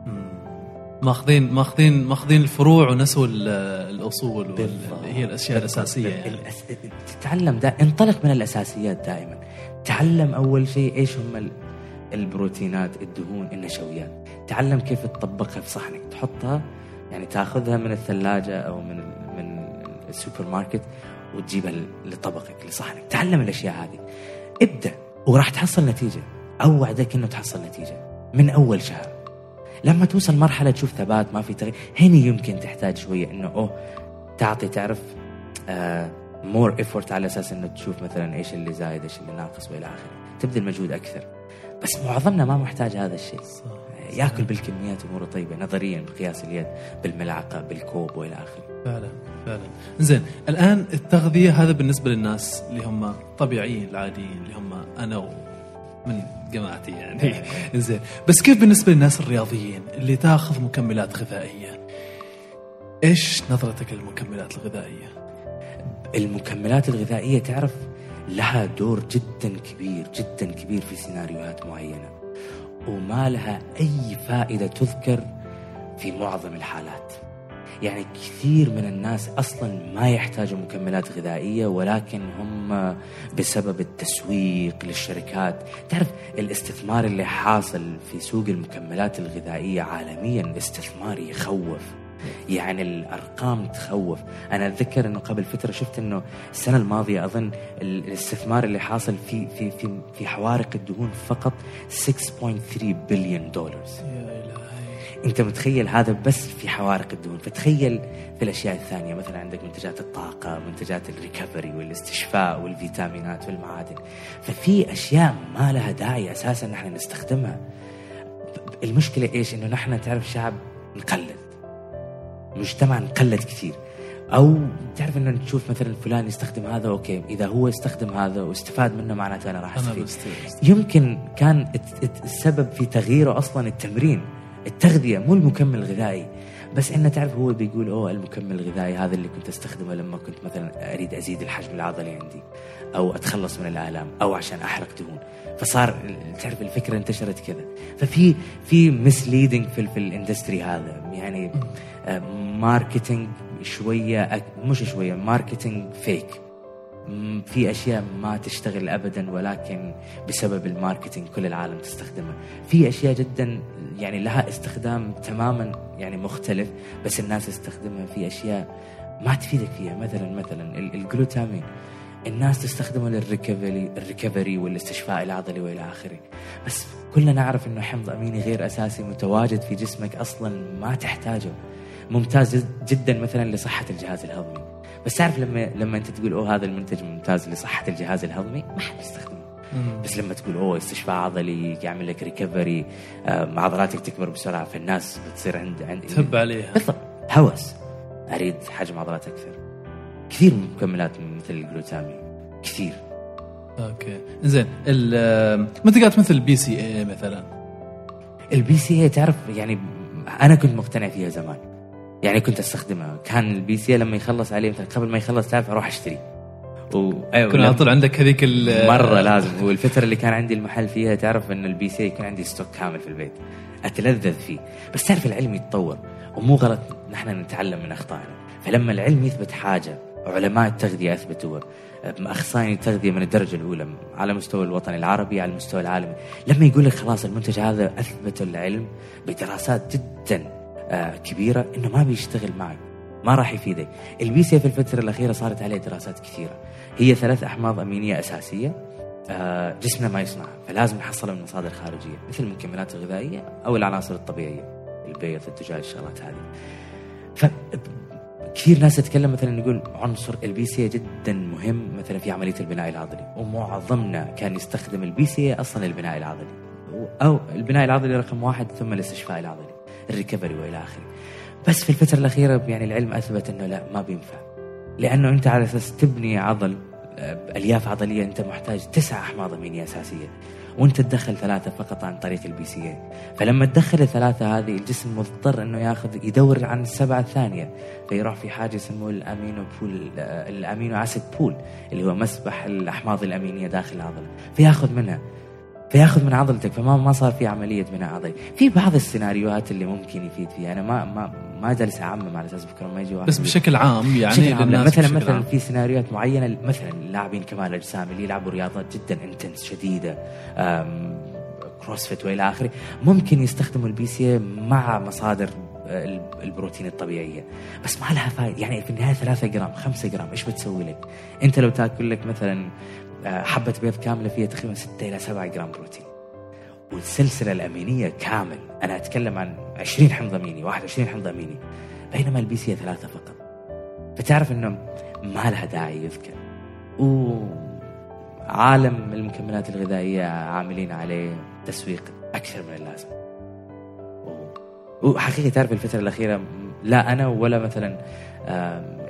ماخذين ماخذين ماخذين الفروع ونسوا ال- الأصول هي الأشياء الأساسية. يعني. الأس... تتعلم دا... انطلق من الأساسيات دائما. تعلم أول شيء إيش هم ال... البروتينات الدهون النشويات. تعلم كيف تطبقها في صحنك. تحطها يعني تأخذها من الثلاجة أو من من السوبر ماركت وتجيبها لطبقك لصحنك. تعلم الأشياء هذه. ابدأ. وراح تحصل نتيجة. أوعدك إنه تحصل نتيجة. من أول شهر. لما توصل مرحلة تشوف ثبات ما في تغيير هنا يمكن تحتاج شوية إنه أوه تعطي تعرف more effort على أساس إنه تشوف مثلا إيش اللي زايد إيش اللي ناقص وإلى آخره. تبذل مجهود أكثر. بس معظمنا ما محتاج هذا الشيء. يأكل بالكميات أموره طيبة. نظريا بقياس اليد بالملعقه بالكوب وإلى آخره. فعلا فعلا. زين الآن التغذية هذا بالنسبة للناس اللي هم طبيعيين العاديين اللي هم أنا من جماعتي يعني. زين بس كيف بالنسبة للناس الرياضيين اللي تاخذ مكملات غذائية؟ إيش نظرتك للمكملات الغذائية؟ المكملات الغذائية تعرف لها دور جدا كبير جدا كبير في سيناريوهات معينة وما لها أي فائدة تذكر في معظم الحالات. يعني كثير من الناس أصلا ما يحتاجوا مكملات غذائية ولكن هم بسبب التسويق للشركات. تعرف الاستثمار اللي حاصل في سوق المكملات الغذائية عالميا استثمار يخوف. يعني الأرقام تخوف. أنا أتذكر إنه قبل فترة شفت إنه السنة الماضية أظن ال- الاستثمار اللي حاصل في في في في حوارق الدهون فقط 6.3 بليون دولار أنت متخيل هذا بس في حوارق الدهون؟ فتخيل في الأشياء الثانية. مثلا عندك منتجات الطاقة منتجات الريكفري والاستشفاء والفيتامينات والمعادن. ففي أشياء ما لها داعي أساسا نحن نستخدمها. المشكلة إيش؟ إنه نحن تعرف شعب نقلد مجتمع نقلد كثير. أو تعرف إنه نشوف مثلا فلان يستخدم هذا أوكي إذا هو استخدم هذا واستفاد منه معناته أنا راح أستفيد. يمكن كان السبب في تغييره أصلا التمرين التغذية مو المكمل الغذائي. بس إنه تعرف هو بيقول أوه المكمل الغذائي هذا اللي كنت أستخدمه لما كنت مثلا أريد أزيد الحجم العضلي عندي أو أتخلص من الآلام أو عشان أحرق دهون. فصار تعرف الفكرة انتشرت كذا. ففي في misleading في في ال industry هذا. يعني marketing شوية مش شوية marketing fake في أشياء ما تشتغل ابدا ولكن بسبب ال marketing كل العالم تستخدمها. في أشياء جدا يعني لها استخدام تماما يعني مختلف بس الناس تستخدمها في أشياء ما تفيدك فيها. مثلا مثلا ال- الجلوتامين. الناس تستخدمه لل recovery ال recovery والاستشفاء العضلي وإلى آخره. بس كلنا نعرف إنه حمض أميني غير أساسي متواجد في جسمك أصلا ما تحتاجه. ممتاز جد- جدا مثلا لصحة الجهاز الهضمي. بس تعرف لما لما أنت تقول أوه هذا المنتج ممتاز لصحة الجهاز الهضمي ما حد يستخدمه. بس لما تقول أوه استشفاء عضلي يعمل لك recovery عضلاتك تكبر بسرعة فالناس بتصير عند عند تهب عليها. بالضبط. هوس. أريد حجم عضلات أكثر. كثير من مكملات مثل الجلوتامين. كثير. okay. زين ال- منتجات مثل ال BCAA مثلا؟ ال BCAA تعرف يعني أنا كنت مقتنع فيها زمان. يعني كنت أستخدمها. كان ال BCAA لما يخلص عليه مثلا قبل ما يخلص تعرف أروح أشتري. و... أيوة كنا على طول عندك هذيك ال- مرة لازم. والفترة اللي كان عندي المحل فيها تعرف إن ال BCAA يكون عندي stock كامل في البيت. أتلذذ فيه. بس تعرف العلم يتطور ومو غلط نحن نتعلم من أخطائنا. فلما العلم يثبت حاجة علماء التغذية أثبتوها. اخصائي التغذية من الدرجة الأولى على مستوى الوطن العربي على المستوى العالمي. لما يقول لك خلاص المنتج هذا أثبت العلم بدراسات جدا. كبيرة إنه ما بيشتغل معك ما راح يفيدك ال BCAA في الفترة الأخيرة صارت عليه دراسات كثيرة. هي ثلاث أحماض أمينية أساسية آه، جسمنا ما يصنعها فلازم نحصلها من مصادر خارجية مثل المكملات الغذائية أو العناصر الطبيعية البيض الدجاج الشغلات هذه. ف كثير ناس تتكلم مثلا يقول عنصر ال BCAA جدا مهم مثلا في عملية البناء العضلي. ومعظمنا كان يستخدم ال BCAA أصلا للبناء العضلي. أو البناء العضلي رقم واحد ثم الاستشفاء العضلي. ال recovery والى آخره. بس في الفترة الأخيرة يعني العلم أثبت إنه لا ما بينفع. لأنه أنت على أساس تبني عضل آه، ألياف عضلية أنت محتاج تسع أحماض أمينية أساسية. وأنت تدخل ثلاثة فقط عن طريق ال BCAA فلما تدخل الثلاثة هذه الجسم مضطر إنه ياخذ يدور عن السبعه الثانية فيروح في حاجة يسموه ال amino pool آه، ال amino acid pool اللي هو مسبح الأحماض الأمينية داخل العضلة. فياخذ منها. فياخذ من عضلتك فما ما صار في عملية بناء عضلي في بعض السيناريوهات اللي ممكن يفيد فيها أنا ما ما ما جالس أعمم على أساس بكرة ما يجي واحد بس بشكل عام يعني بشكل عام للناس مثلا مثلا عام. في سيناريوهات معينة مثلا اللاعبين كمال الاجسام اللي يلعبوا رياضات جدا intense شديدة CrossFit وإلى آخره ممكن يستخدموا ال BCAA مع مصادر ال- البروتين الطبيعية بس ما لها فائده يعني في النهاية 3 جرام 5 جرام إيش بتسوي لك؟ أنت لو تأكل لك مثلا حبة بيض كاملة فيها تقريبا 6 إلى 7 جرام بروتين. والسلسلة الأمينية كامل. أنا أتكلم عن 20 حمض أميني 21 حمض أميني. بينما ال BCAA ثلاثة فقط. فتعرف إنه ما لها داعي يذكر. وعالم المكملات الغذائية عاملين عليه تسويق أكثر من اللازم. و- وحقيقي تعرف الفترة الأخيرة لا أنا ولا مثلا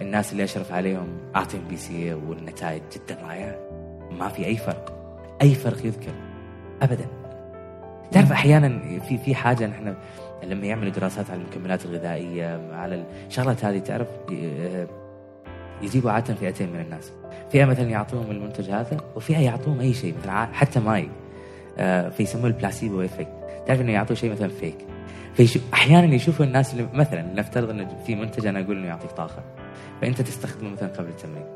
الناس اللي أشرف عليهم أعطيهم BCAA والنتائج جدا رائعة. ما في أي فرق. أي فرق يذكر. ابدا. تعرف أحيانا في في حاجة نحن لما يعملوا دراسات على المكملات الغذائية على الشغلات هذه تعرف ي- يجيبوا عادة فئتين من الناس. فئة مثلا يعطوهم المنتج هذا وفئة يعطوهم أي شيء مثلا حتى ماي. آه، فيسموه ال placebo effect تعرف إنه يعطوه شيء مثلا فيك أحيانا يشوفوا الناس اللي مثلا نفترض إنه في منتج أنا أقول إنه يعطيك طاقة. فأنت تستخدمه مثلا قبل التمرين. آه،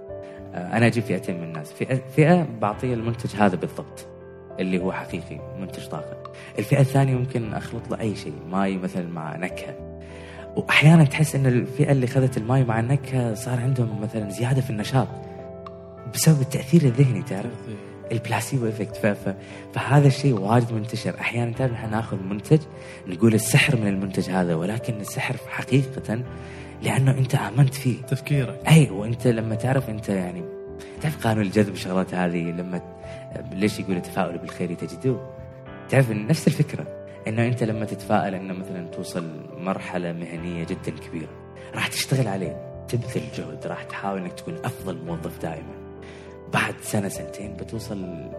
أنا أجيب فئتين من الناس. فئه فئة بعطيه المنتج هذا بالضبط اللي هو حقيقي منتج طاقة. الفئة الثانية ممكن أخلط له أي شيء ماي مثلا مع نكهة. واحيانا تحس إن الفئة اللي اخذت الماي مع النكهه صار عندهم مثلا زيادة في النشاط بسبب التأثير الذهني تعرف؟ ال placebo effect. فهذا الشيء واجد منتشر. أحيانا تعرف نحن ناخذ منتج نقول السحر من المنتج هذا ولكن السحر حقيقه لأنه أنت آمنت فيه. تفكيرك. أي وأنت لما تعرف أنت يعني تعرف قانون الجذب الشغلات هذه لما ليش يقول التفاؤل بالخير تجدوه تعرف نفس الفكرة انه أنت لما تتفائل إنه مثلا توصل مرحلة مهنية جدا كبيرة راح تشتغل عليه تبذل جهد راح تحاول إنك تكون أفضل موظف دائما. بعد سنة سنتين بتوصل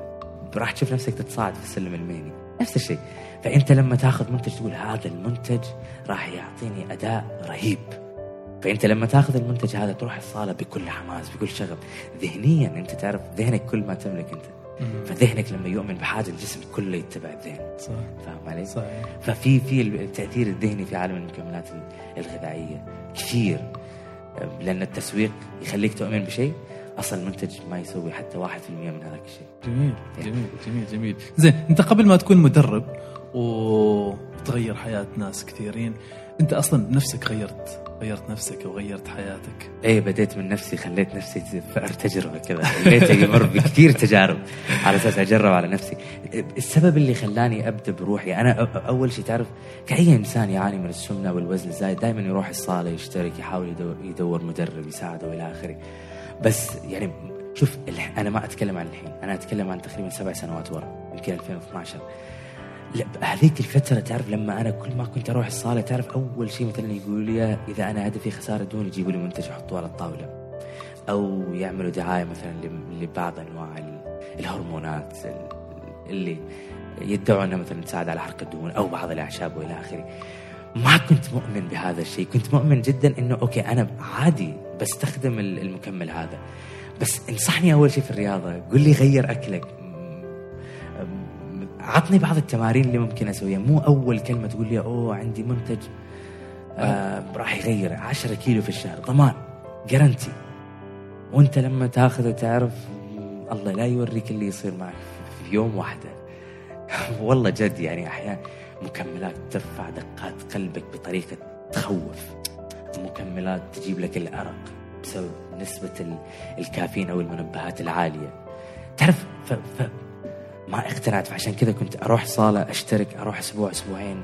راح تشوف نفسك تتصاعد في السلم المهني. نفس الشيء. فأنت لما تاخذ منتج تقول هذا المنتج راح يعطيني أداء رهيب. فأنت لما تاخذ المنتج هذا تروح الصالة بكل حماس بكل شغف. ذهنيا أنت تعرف ذهنك كل ما تملك أنت. فذهنك لما يؤمن بحاجة الجسم كله يتبع الذهن. صح فاهم علي؟ صحيح. ففي في التاثير الذهني في عالم المكملات الغذائية كثير. لأن التسويق يخليك تؤمن بشيء أصلا المنتج ما يسوي حتى 1% من هذاك الشيء. جميل جميل جميل جميل. زين أنت قبل ما تكون مدرب وتغير حياة ناس كثيرين انت أصلا بنفسك غيرت غيرت نفسك وغيرت حياتك. إيه بديت من نفسي خليت نفسي تفعل تجربة كذا. خليته يمر بكثير تجارب. على أساس أجرب على نفسي. السبب اللي خلاني أبدأ بروحي أنا أول شيء تعرف كأي إنسان يعاني من السمنة والوزن الزايد دائما يروح الصالة يشترك يحاول يدور, يدور مدرب يساعده إلى آخره. بس يعني شوف. أنا ما أتكلم عن الحين. أنا أتكلم عن تقريبا سبع سنوات ورا يمكن 2012 لا هذيك الفترة تعرف لما أنا كل ما كنت أروح الصالة تعرف أول شيء مثلا يقولوا لي إذا أنا هدفي خسارة دهون يجيبوا لي منتج يحطوه على الطاولة. أو يعملوا دعاية مثلا لبعض أنواع ال- الهرمونات ال- اللي يدعوا أنها مثلا تساعد على حرق الدهون أو بعض الأعشاب وإلى آخره. ما كنت مؤمن بهذا الشيء. كنت مؤمن جدا أنه أوكي أنا عادي بستخدم ال- المكمل هذا. بس انصحني أول شيء في الرياضة قل لي غير أكلك. عطني بعض التمارين اللي ممكن أسويها. مو أول كلمة تقول لي أوه عندي منتج آه راح يغير 10 كيلو في الشهر. ضمان جرنتي وأنت لما تاخذ وتعرف مم، الله لا يوريك اللي يصير معك في يوم واحدة. والله جد يعني أحيانا مكملات ترفع دقات قلبك بطريقة تخوف. مكملات تجيب لك الأرق بسبب نسبة ال- الكافيين أو المنبهات العالية. تعرف ف... ف... ما اقتنعت فعشان كذا كنت أروح صالة أشترك أروح أسبوع أسبوعين.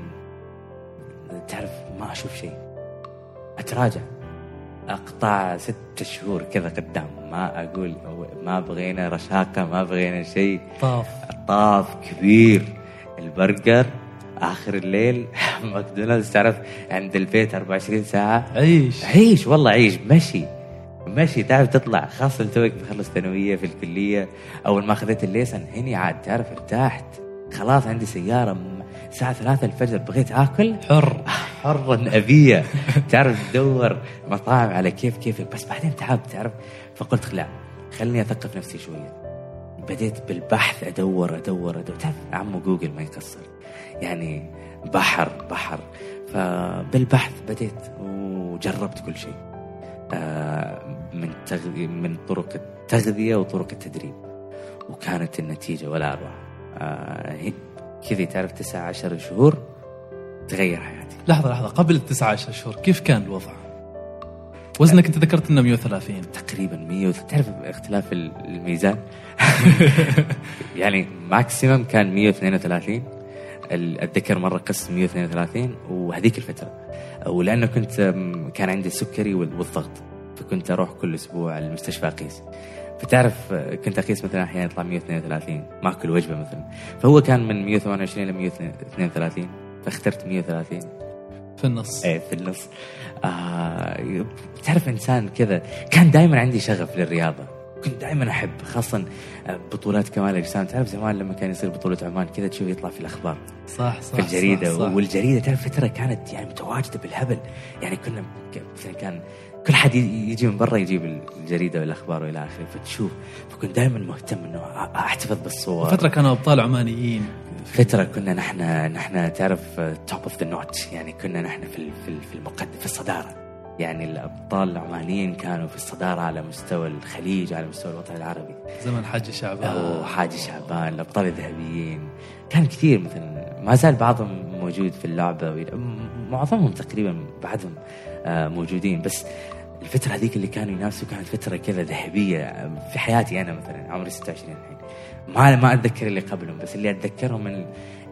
تعرف ما أشوف شيء. أتراجع. أقطع ست شهور كذا قدام. ما أقول ما بغينا رشاقة ما بغينا شيء. طاف. طاف كبير. البرجر آخر الليل ماكدونالدز. تعرف عند البيت 24 ساعة. عيش. عيش والله عيش. مشي. مشي تعرف تطلع خاصة توك مخلص ثانوية في الكلية أول ما أخذت الليسن هني عاد تعرف ارتحت خلاص عندي سيارة الساعة ثلاثة الفجر بغيت آكل. حر. حرا أبية. تعرف تدور مطاعم على كيف كيفك بس بعدين تعبت تعرف. فقلت لا خليني أثقف نفسي شوية. بديت بالبحث أدور أدور أدور. تعرف عمو جوجل ما يقصر يعني بحر بحر. فبالبحث بديت وجربت كل شيء. آه، من تغذية من طرق التغذية وطرق التدريب. وكانت النتيجة ولا أروع آه، كذا تعرف تسعة عشر شهور تغير حياتي لحظة لحظة. قبل التسعة عشر شهور كيف كان الوضع؟ وزنك انت ذكرت إنه 130 تقريبا 100 تعرف اختلاف ال- الميزان؟ يعني ماكسيمم كان 132 ال- أتذكر مرة قست 132 وهذيك الفترة. ولأنه كنت كان عندي السكري وال- والضغط. فكنت أروح كل أسبوع المستشفى أقيس. فتعرف كنت أقيس مثلا أحيانا يطلع 132 ما اكل وجبة مثلا. فهو كان من 128 ل 132 فاخترت 130 في النص. إيه في النص. آه تعرف إنسان كذا كان دائما عندي شغف للرياضة. كنت دائما أحب خاصه بطولات كمال الاجسام تعرف زمان لما كان يصير بطولة عمان كذا تشوف يطلع في الأخبار. صح صح في الجريدة. صح صح. والجريدة تعرف فترة كانت يعني متواجدة بالهبل. يعني كنا مثلا كان كل حد يجي من برا يجيب الجريدة والأخبار والى آخره. فتشوف فكنت دائما مهتم إنه أحتفظ بالصور. فترة كانوا أبطال عمانيين. فترة كنا نحن نحن تعرف top of the notch يعني كنا نحن في في ال- في المقدم في الصدارة. يعني الأبطال العمانيين كانوا في الصدارة على مستوى الخليج على مستوى الوطن العربي. زمن حاج شعبان. أو حاجي شعبان الأبطال الذهبيين. كان كثير مثلا. ما زال بعضهم موجود في م- معظمهم تقريبا بعدهم آه، موجودين. بس الفترة هذيك اللي كانوا ينافسوا كانت فترة كذا ذهبية في حياتي أنا مثلا عمري 26 الحين. ما ما أتذكر اللي قبلهم بس اللي أتذكرهم من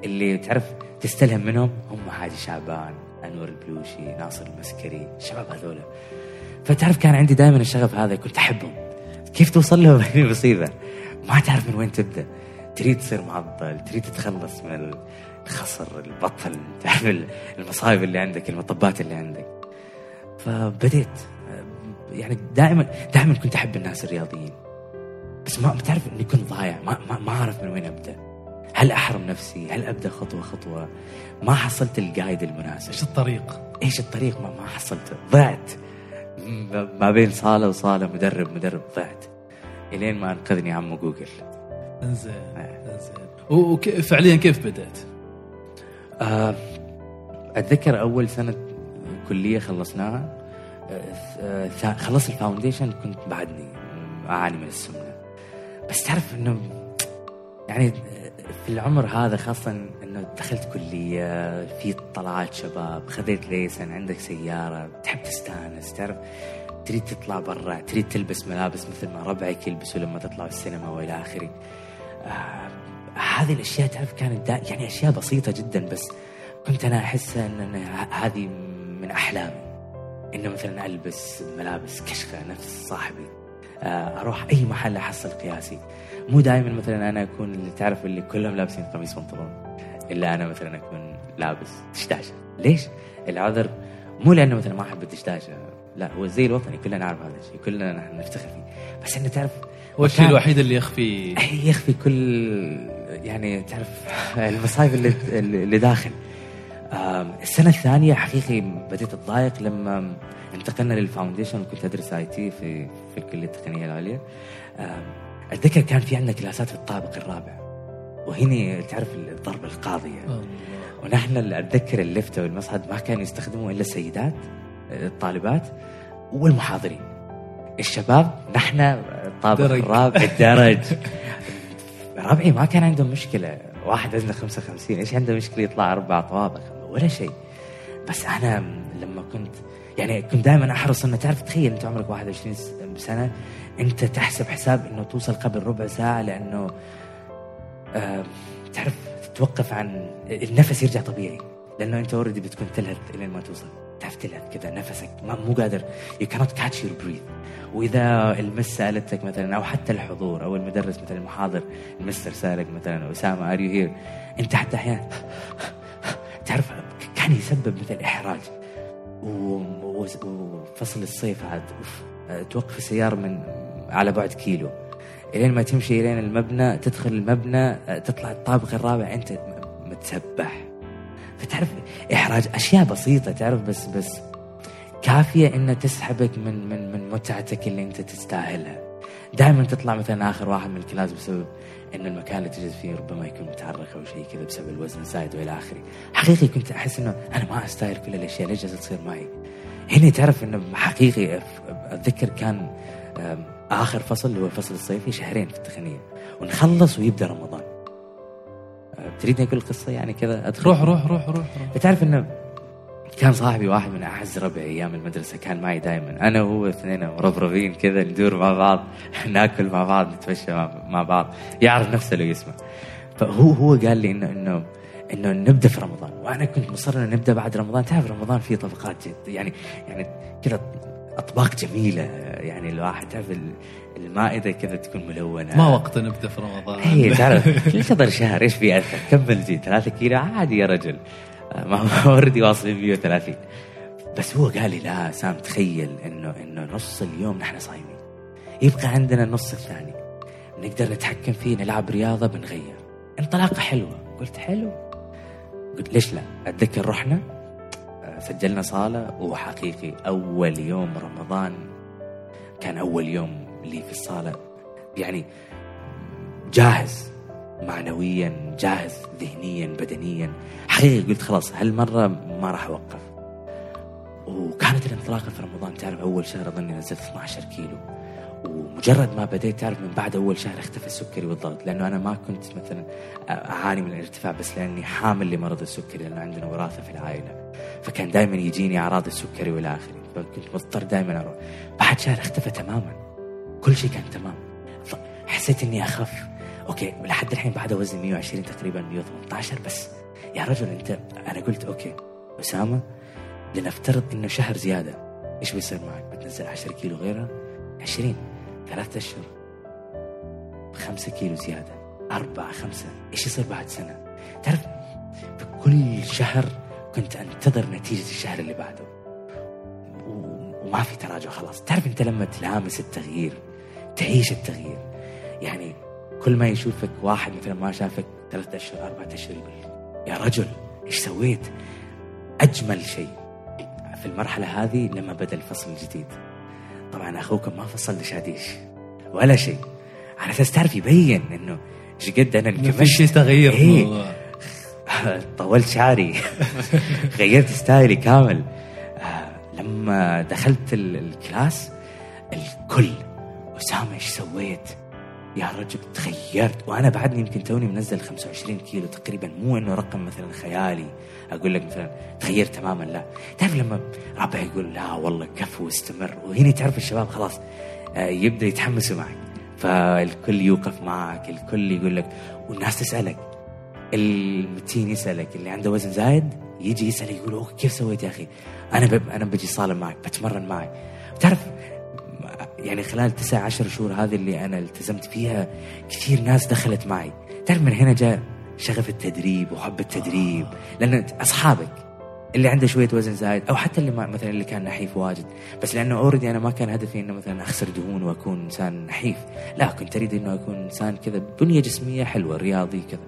اللي تعرف تستلهم منهم هم حاجي شعبان أنور البلوشي ناصر المسكري الشباب هذولا. فتعرف كان عندي دائما الشغف هذا كنت أحبهم. كيف توصل لهم؟ هذه مصيبة. ما تعرف من وين تبدأ. تريد تصير معضل تريد تتخلص من الخصر البطل تعرف المصايب اللي عندك المطبات اللي عندك. فبديت. يعني دائما دائما كنت أحب الناس الرياضيين. بس ما بتعرف إني كنت ضايع. ما ما, ما أعرف من وين أبدأ. هل أحرم نفسي؟ هل أبدأ خطوة خطوة؟ ما حصلت الجايد المناسب. إيش الطريق؟ إيش الطريق؟ ما, ما حصلته ضعت. ما بين صالة وصالة مدرب مدرب ضعت. إلين ما أنقذني عمو جوجل. إنزين. إيه. إنزين. وفعليا كيف بدأت؟ آه، أتذكر أول سنة كلية خلصناها. آه، خلصت ال foundation كنت بعدني أعاني من السمنة. بس تعرف إنه يعني في العمر هذا خاصة إنه دخلت كلية في طلعات شباب خذيت license عندك سيارة تحب تستأنس تعرف؟ تريد تطلع برا تريد تلبس ملابس مثل ما ربعك يلبسوا لما تطلعوا السينما وإلى آخره. آه هذه الأشياء تعرف كانت دا يعني أشياء بسيطة جدا بس كنت أنا أحس إن هذه من أحلامي. إنه مثلا ألبس ملابس كشخة نفس صاحبي. آه، أروح أي محل أحصل قياسي. مو دائما مثلا أنا أكون اللي تعرف اللي كلهم لابسين قميص بنطلون إلا أنا مثلا أكون لابس دشداشة. ليش؟ العذر مو لأنه مثلا ما أحب الدشداشة لا هو الزي الوطني كلنا نعرف هذا الشيء كلنا نحن نفتخر فيه. بس انه تعرف هو الشيء الوحيد اللي يخفي يخفي كل يعني تعرف المصايب اللي اللي داخل. آم، السنة الثانية حقيقي بديت أتضايق لما انتقلنا لل foundation وكنت أدرس IT في في الكلية التقنية العليا أتذكر كان في عندنا كلاسات في الطابق الرابع وهنا تعرف الضربة القاضية ونحن اللي أتذكر اللفته والمصعد ما كانوا يستخدموا إلا السيدات الطالبات والمحاضرين. الشباب نحن الطابق درج. الرابع. الدرج. ربعي ما كان عندهم مشكلة. واحد وزنه 55 إيش عنده مشكلة يطلع أربع طوابق؟ ولا شيء. بس أنا لما كنت يعني كنت دائما أحرص انه تعرف تخيل أنت عمرك 21 سنة أنت تحسب حساب إنه توصل قبل ربع ساعة لأنه آه تعرف تتوقف عن النفس يرجع طبيعي. لأنه أنت already بتكون تلهث الين ما توصل. تعرف تلهث كذا نفسك. ما مو قادر. يو كانت كاتش يور بريث وإذا ال Miss سألتك مثلا أو حتى الحضور أو المدرس مثلا المحاضر المستر سألك مثلا أسامة are you here أنت حتى أحيانا تعرف كان يسبب مثل و- وفصل الصيف أوف. توقف السيارة من على بعد كيلو. إلين ما تمشي إلين المبنى تدخل المبنى تطلع الطابق الرابع أنت متسبح. فتعرف إحراج أشياء بسيطة تعرف بس بس كافية انها تسحبك من من من متعتك اللي أنت تستاهلها. دائما تطلع مثلا آخر واحد من الكلاس بسبب انه المكان اللي تجلس فيه ربما يكون متعرق أو شيء كذا بسبب الوزن الزايد وإلى آخره. حقيقي كنت أحس إنه أنا ما أستاهل كل الأشياء ليش جالسه تصير معي؟ هنا تعرف إنه حقيقي أتذكر كان آخر فصل اللي هو الفصل الصيفي شهرين في التقنيه ونخلص ويبدأ رمضان. أه، تريدني أقول قصة يعني كذا أدخل؟ روح روح روح روح, روح. بتعرف إنه كان صاحبي واحد من أعز ربعي أيام المدرسة كان معي دائما أنا وهو اثنين مربربين كذا ندور مع بعض ناكل مع بعض نتمشى مع- بعض. يعرف نفسه لو يسمع. فهو هو قال لي انه انه إنه نبدأ في رمضان. وأنا كنت مصر إنه نبدأ بعد رمضان. تعرف رمضان فيه طبقات جد يعني يعني كذا أطباق جميلة يعني الواحد تعرف ال- المائدة كذا تكون ملونة. ما وقت نبدأ في رمضان. اي تعرف كل شهر إيش بيأثر كمل جي 3 كيلو عادي يا رجل. ما هو already واصل 130 بس هو قال لي لا سام تخيل إنه إنه نص اليوم نحن صايمين. يبقى عندنا النص الثاني. نقدر نتحكم فيه نلعب رياضة بنغير. انطلاقة حلوة. قلت حلو. قلت ليش لا؟ أتذكر رحنا آه، سجلنا صالة وحقيقي أول يوم رمضان. كان أول يوم لي في الصالة. يعني جاهز. معنويا جاهز ذهنيا بدنيا. حقيقي قلت خلاص هالمرة ما راح أوقف. وكانت الانطلاقة في رمضان تعرف أول شهر أظني نزلت 12 كيلو. ومجرد ما بديت تعرف من بعد أول شهر اختفى السكري والضغط. لأنه أنا ما كنت مثلا أعاني من الارتفاع بس لأني حامل لمرض السكري لأنه عندنا وراثة في العائلة. فكان دائما يجيني أعراض السكري والى آخره فكنت مضطر دائما أروح. بعد شهر اختفى تماما. كل شيء كان تمام. حسيت إني أخف. okay لحد الحين بعد وزني 120 تقريبا 118 بس يا رجل أنت أنا قلت أوكي أسامة لنفترض إنه شهر زيادة إيش بيصير معك؟ بتنزل 10 كيلو غيرها 20 ثلاثة أشهر 5 كيلو زيادة أربعة خمسة إيش يصير بعد سنة؟ تعرف في كل شهر كنت أنتظر نتيجة الشهر اللي بعده وما في تراجع خلاص تعرف أنت لما تلامس التغيير تعيش التغيير يعني كل ما يشوفك واحد مثلا ما شافك ثلاثة أشهر أربعة أشهر يقول يا رجل إيش سويت؟ أجمل شيء في المرحلة هذه لما بدأ الفصل الجديد طبعا اخوكم ما فصل دشاديش ولا شيء على أساس تعرف يبين إنه إيش قد أنا إنه في شيء تغيير إيه. طولت شعري غيرت style ي كامل آه، لما دخلت ال- ال class الكل أسامة إيش سويت؟ يا رجل تغيرت وأنا بعدني يمكن توني منزل 25 كيلو تقريبا مو إنه رقم مثلا خيالي. أقول لك مثلا تغيرت تماما لا. تعرف لما ربع يقول لا والله كفو واستمر. وهنا تعرف الشباب خلاص آه، يبدأ يتحمسوا معك. فالكل يوقف معك الكل يقول لك والناس تسألك. المتين يسألك اللي عنده وزن زايد يجي يسأل يقول "أوه، كيف سويت يا أخي؟ أنا. أنا بجي صالم معك بتمرن معك. تعرف يعني خلال تسع عشر شهور هذه اللي أنا التزمت فيها كثير ناس دخلت معي. تعرف من هنا جاء شغف التدريب وحب التدريب. لأن أصحابك اللي عنده شوية وزن زايد أو حتى اللي ما مثلا اللي كان نحيف واجد. بس لأنه اوريدي أنا ما كان هدفي إنه مثلا أخسر دهون وأكون إنسان نحيف. لا كنت أريد إنه أكون إنسان كذا بنية جسمية حلوة رياضي كذا.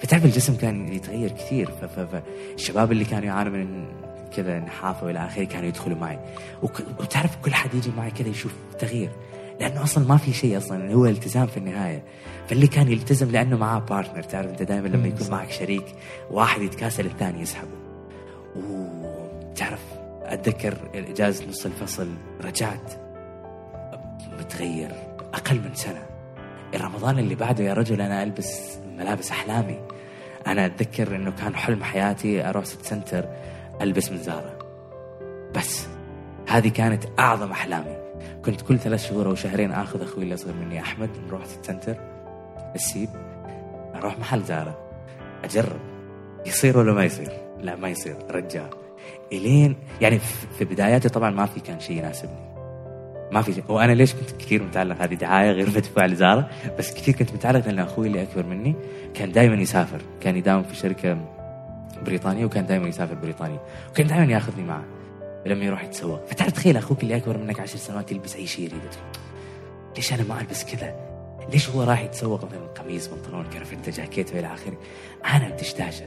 فتعرف الجسم كان يتغير كثير. فالشباب اللي كانوا يعانوا من كذا نحافه والى آخره كانوا يدخلوا معي. وتعرف كل حد يجي معي كذا يشوف تغيير. لأنه أصلا ما في شيء أصلا هو التزام في النهاية. فاللي كان يلتزم لأنه معاه بارتنر تعرف أنت دائما لما يكون معك شريك واحد يتكاسل الثاني يسحبه. وتعرف أتذكر اجازه نص الفصل رجعت. متغير أقل من سنة. رمضان اللي بعده يا رجل أنا ألبس ملابس أحلامي. أنا أتذكر إنه كان حلم حياتي أروح City Centre ألبس من Zara بس هذه كانت أعظم أحلامي. كنت كل ثلاث شهور أو شهرين آخذ أخوي اللي أصغر مني أحمد نروح City Centre السيب أروح محل Zara أجرب. يصير ولا ما يصير؟ لا ما يصير. رجال. إلين يعني في- بداياتي طبعا ما في كان شيء يناسبني. ما في شيء. وأنا ليش كنت كثير متعلق هذه دعاية غير مدفوع لزارا بس كثير كنت متعلق لأن أخوي اللي أكبر مني كان دائما يسافر. كان يداوم في شركة بريطانيه وكان دائما يسافر بريطانيا. وكان دائما ياخذني معه. لما يروح يتسوق. فتعرف تخيل أخوك اللي أكبر منك عشر سنوات يلبس أي شيء يريده. ليش أنا ما ألبس كذا؟ ليش هو راح يتسوق مثلا قميص بنطلون كرافته جاكيت والى آخره؟ أنا الدشداشه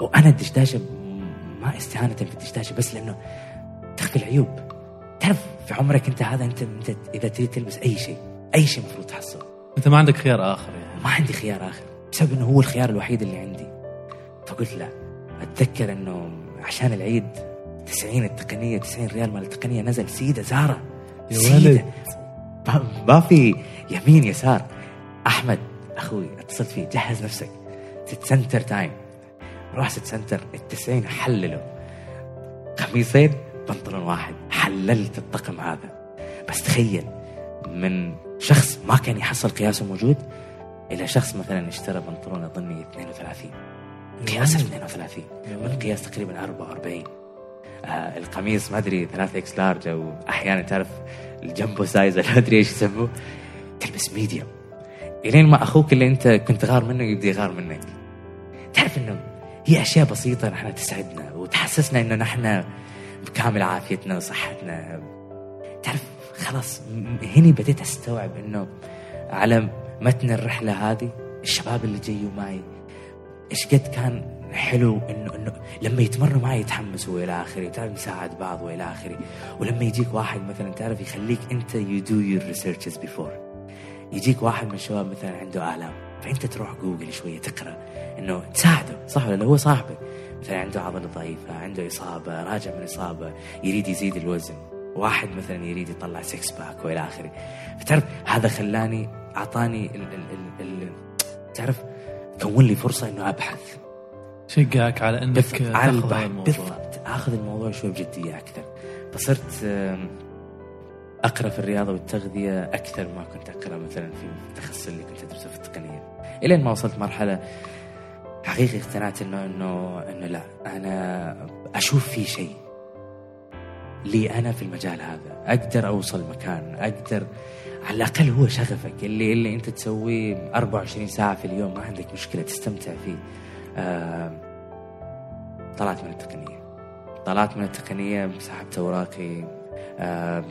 وأنا الدشداشه ما استهانة في الدشداشه بس لأنه تخفي العيوب. تعرف في عمرك أنت هذا أنت أنت إذا تريد تلبس أي شيء أي شيء المفروض تحصله أنت ما عندك خيار آخر يعني. ما عندي خيار آخر. بسبب إنه هو الخيار الوحيد اللي عندي. فقلت لا أتذكر إنه عشان العيد 90 التقنية 90 ريال مال التقنية نزل سيدة زارا يا سيدة. ما, في يمين يسار. أحمد أخوي اتصلت فيه جهز نفسك. City Centre time City Centre التسعين حللوا قميصين بنطلون واحد. حللت الطقم هذا. بس تخيل من شخص ما كان يحصل قياسه موجود إلى شخص مثلا اشترى بنطلون أظني 32 قياس 32 من قياس تقريبا 44 آه القميص ما أدري 3 X large أو أحيانا تعرف ال jumbo size ما أدري إيش يسموه. تلبس medium إلين ما أخوك اللي أنت كنت غار منه يبدأ يغار منك. تعرف إنه هي أشياء بسيطة نحن تسعدنا وتحسسنا إنه نحن بكامل عافيتنا وصحتنا. تعرف خلاص هني بديت أستوعب إنه على متن الرحلة هذه الشباب اللي جيوا معي إيش قد كان حلو انه إنه لما يتمرنوا معي يتحمسوا وإلى آخره تعرف نساعد بعض وإلى آخره. ولما يجيك واحد مثلا تعرف يخليك أنت you do your researches before يجيك واحد من الشباب مثلا عنده آلام فأنت تروح جوجل شوية تقرأ إنه تساعده صح ولا لا؟ هو صاحبك. مثلا عنده عضلة ضعيفة عنده إصابة راجع من إصابة يريد يزيد الوزن. واحد مثلا يريد يطلع six pack وإلى آخره. فتعرف هذا خلاني أعطاني ال ال ال ال تعرف كون لي فرصة إنه أبحث. شجعك على إنك على البحث. بالضبط آخذ الموضوع شوي بجدية أكثر. فصرت أقرأ في الرياضة والتغذية أكثر ما كنت أقرأ مثلا في التخصص اللي كنت أدرسه في التقنية. إلين ما وصلت مرحلة حقيقي اقتنعت إنه إنه إنه لا أنا أشوف في شيء. لي أنا في المجال هذا. أقدر أوصل مكان. أقدر على الأقل هو شغفك اللي اللي أنت تسويه 24 ساعة في اليوم ما عندك مشكلة تستمتع فيه. آم، طلعت من التقنية. طلعت من التقنية سحبت أوراقي. آم،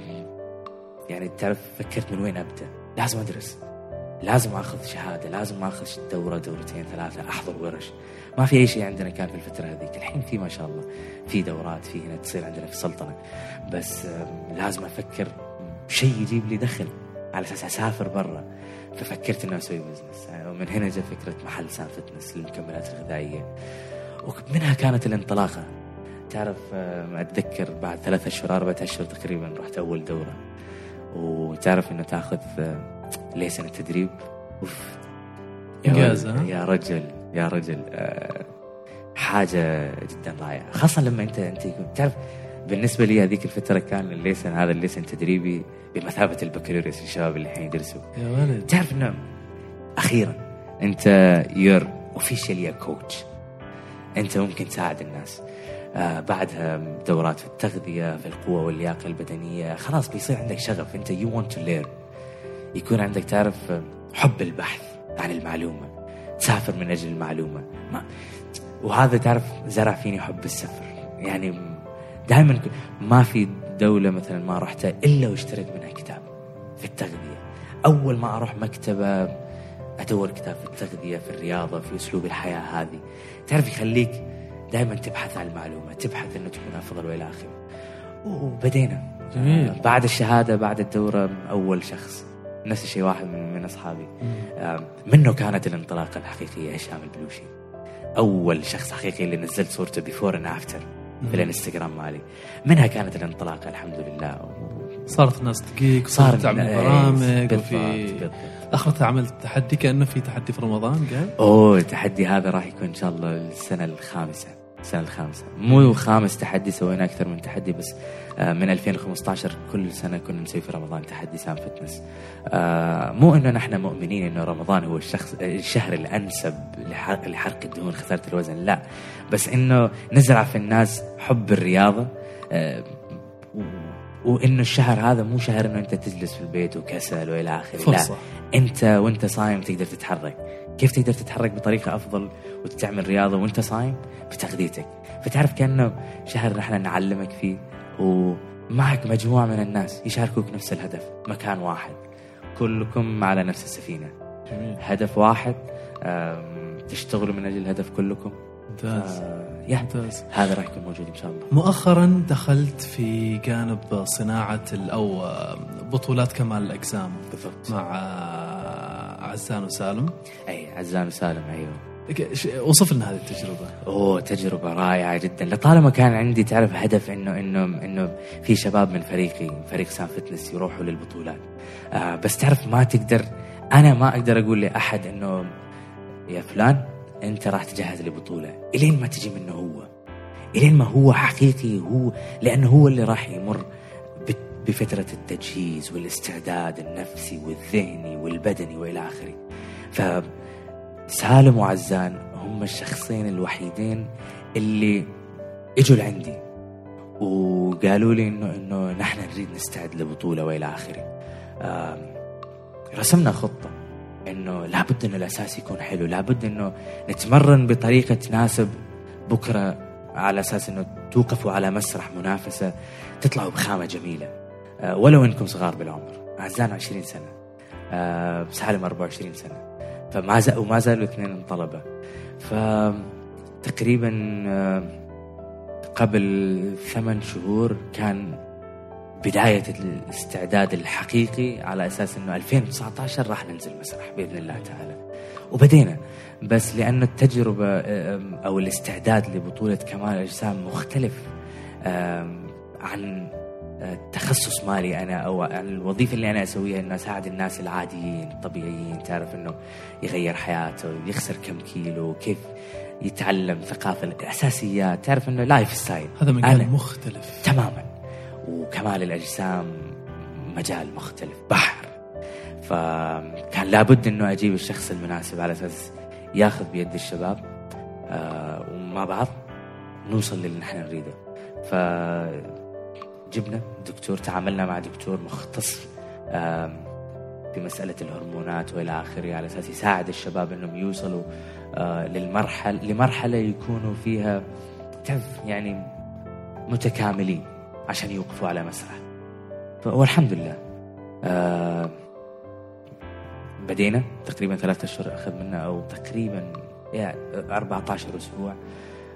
يعني تعرف فكرت من وين أبدأ. لازم أدرس. لازم أخذ شهادة. لازم أخذ دورة دورتين ثلاثة. أحضر ورش. ما في أي شيء عندنا كان في الفترة هذيك. الحين في ما شاء الله. في دورات في هنا تصير عندنا في السلطنه بس آم، لازم أفكر بشيء يجيب لي دخل. على أساس أسافر برا ففكرت انه أسوي business ومن هنا جاء فكرة محل Sam Fitness للمكملات الغذائية. ومنها كانت الانطلاقة. تعرف آم، أتذكر بعد ثلاثة أشهر أربعة أشهر تقريبا رحت أول دورة. وتعرف إنه تأخذ آه، license التدريب. أوف. يا ها؟ يا رجل يا رجل آه، حاجة جدا رائعة. خاصة لما أنت أنت تعرف بالنسبة لي هذيك الفترة كان ال license هذا ال license تدريبي بمثابة البكالوريوس الشباب اللي الحين يدرسوا. يا ولد. تعرف إنه أخيرا أنت you're officially a coach أنت ممكن تساعد الناس. آه بعدها دورات في التغذية في القوة واللياقة البدنية. خلاص بيصير عندك شغف. أنت you want to learn. يكون عندك تعرف آه، حب البحث عن المعلومة. تسافر من أجل المعلومة. ما وهذا تعرف زرع فيني حب السفر. يعني دائما ما في دولة مثلا ما رحتها إلا واشتريت منها كتاب في التغذية. أول ما أروح مكتبة أدور كتاب في التغذية في الرياضة في أسلوب الحياة هذه. تعرف يخليك دائما تبحث عن المعلومة تبحث أنه تكون أفضل وإلى آخره. وبدينا. جميل. آه، بعد الشهادة بعد الدورة أول شخص نفس الشيء واحد من, من أصحابي. آه، منه كانت الانطلاقة الحقيقية هشام البلوشي. أول شخص حقيقي اللي نزلت صورته before and after في الإنستغرام مالي. منها كانت الانطلاقة الحمد لله صارت الناس تجيك صار صارت تعمل برامج وفي بالضبط. أخرت عملت تحدي كأنه في تحدي في رمضان قال؟ أوه التحدي هذا راح يكون إن شاء الله السنة الخامسة. السنة الخامسة. مو خامس تحدي سوينا أكثر من تحدي بس من 2015 كل سنة كنا نسوي في رمضان تحدي Sam Fitness. آه، مو إنه نحن مؤمنين إنه رمضان هو الشخص الشهر الأنسب لحرق, الدهون خسارة الوزن لا. بس إنه نزرع في الناس حب الرياضة آه، وإنه الشهر هذا مو شهر إنه أنت تجلس في البيت وكسل وإلى آخره لا. فرصة. أنت وأنت صايم تقدر تتحرك. كيف تقدر تتحرك بطريقة أفضل وتعمل رياضة وأنت صايم؟ بتغذيتك فتعرف كأنه شهر نحن نعلمك فيه ومعك مجموعة من الناس يشاركوك نفس الهدف مكان واحد. كلكم على نفس السفينة. جميل. هدف واحد تشتغلوا من أجل الهدف كلكم. ممتاز. آه، هذا راح يكون موجود إن شاء الله. مؤخرا دخلت في جانب صناعة ال- أو بطولات كمال الأجسام بالضبط. مع عزان وسالم. أي عزام سالم أيوه. وصف لنا هذه التجربة. أوه تجربة رائعة جدا. لطالما كان عندي تعرف هدف إنه إنه إنه في شباب من فريقي فريق سام فتنس يروحوا للبطولات. آه بس تعرف ما تقدر أنا ما أقدر أقول لأحد إنه يا فلان أنت راح تجهز لبطولة إلين ما تجي منه هو. إلين ما هو حقيقي هو لأنه هو اللي راح يمر بفترة التجهيز والاستعداد النفسي والذهني والبدني وإلى آخره. ف سالم وعزان هم الشخصين الوحيدين اللي إجوا لعندي وقالوا لي انه إنه نحن نريد نستعد لبطولة وإلى آخره. رسمنا خطة إنه لابد إنه الأساس يكون حلو، لابد إنه نتمرن بطريقة تناسب بكرة على أساس إنه توقفوا على مسرح منافسة تطلعوا بخامة جميلة. آه، ولو إنكم صغار بالعمر. عزان 20 سنة. آه، سالم 24 سنة. فما زال وما زالوا اثنين طلبه فتقريبا آه، قبل ثمان شهور كان بداية الاستعداد الحقيقي على أساس أنه 2019 راح ننزل مسرح بإذن الله تعالى. وبدينا بس لأن التجربة آم، أو الاستعداد لبطولة كمال الأجسام مختلف آم، عن آه، تخصص مالي أنا أو عن الوظيفة اللي أنا أسويها أنه أساعد الناس العاديين الطبيعيين تعرف أنه يغير حياته يخسر كم كيلو كيف يتعلم ثقافة الأساسيات تعرف أنه lifestyle هذا مجال مختلف. تماما. وكمال الأجسام مجال مختلف بحر. فكان لابد أنه أجيب الشخص المناسب على أساس ياخذ بيد الشباب آه ومع بعض نوصل للي نحن نريده. فجبنا دكتور تعاملنا مع دكتور مختص في مسألة الهرمونات وإلى آخره على أساس يساعد الشباب أنهم يوصلوا آه، للمرحلة لمرحلة يكونوا فيها يعني متكاملين عشان يوقفوا على مسرح. والحمد لله. آه بدينا تقريبا ثلاثة أشهر أخذ منا أو تقريبا يعني 14 أسبوع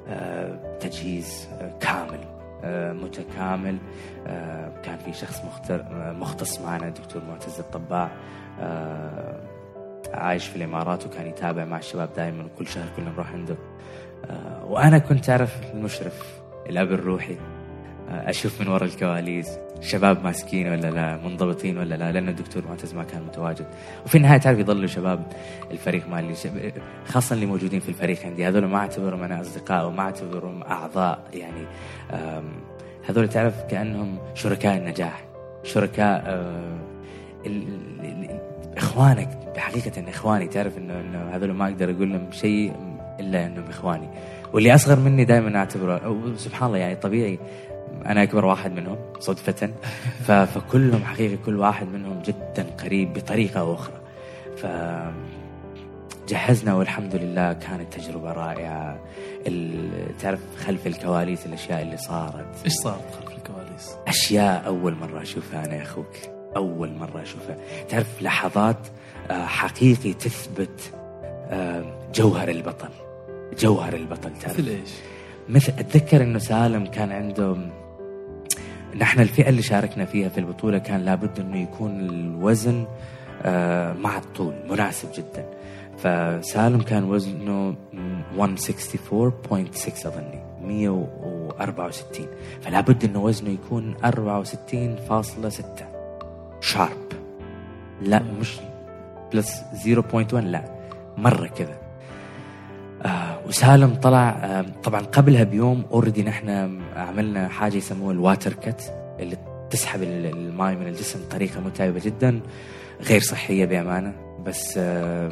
آه تجهيز كامل. متكامل. آه كان في شخص آه، مختص معنا الدكتور معتز الطباع. آه عايش في الإمارات وكان يتابع مع الشباب دائما كل شهر كنا نروح عنده. آه وأنا كنت أعرف المشرف الأب الروحي. آه أشوف من وراء الكواليس. شباب ماسكين ولا لا منضبطين ولا لا لأن الدكتور معتز ما كان متواجد. وفي النهاية تعرف يظلوا شباب الفريق مالي خاصة اللي موجودين في الفريق عندي. هذول ما أعتبرهم أنا أصدقاء وما أعتبرهم أعضاء يعني هذول تعرف كأنهم شركاء النجاح شركاء بحقيقة إن إخواني تعرف انه هذول ما أقدر أقول لهم شيء إلا إنهم إخواني. واللي أصغر مني دائما أعتبره سبحان الله يعني طبيعي أنا أكبر واحد منهم صدفة. فكلهم حقيقي كل واحد منهم جدا قريب بطريقة أو أخرى. ف جهزنا والحمد لله كانت تجربة رائعة. ال- تعرف خلف الكواليس الأشياء اللي صارت. إيش صار خلف الكواليس؟ أشياء أول مرة أشوفها أنا يا أخوك. أول مرة أشوفها. تعرف لحظات آه، حقيقي تثبت آه، جوهر البطل. جوهر البطل تعرف. مثل إيش؟ مثل أتذكر إنه سالم كان عنده نحن الفئة اللي شاركنا فيها في البطولة كان لابد إنه يكون الوزن آه، مع الطول مناسب جدا. فسالم كان وزنه 164.6 اظني 164 فلا بد إنه وزنه يكون 64.6 sharp. لا مش plus 0.1 لا. مرة كذا. وسالم طلع آه طبعا قبلها بيوم already نحن عملنا حاجة يسموها ال water cut اللي تسحب ال- الماء من الجسم بطريقة متعبة جدا غير صحية بأمانة بس آه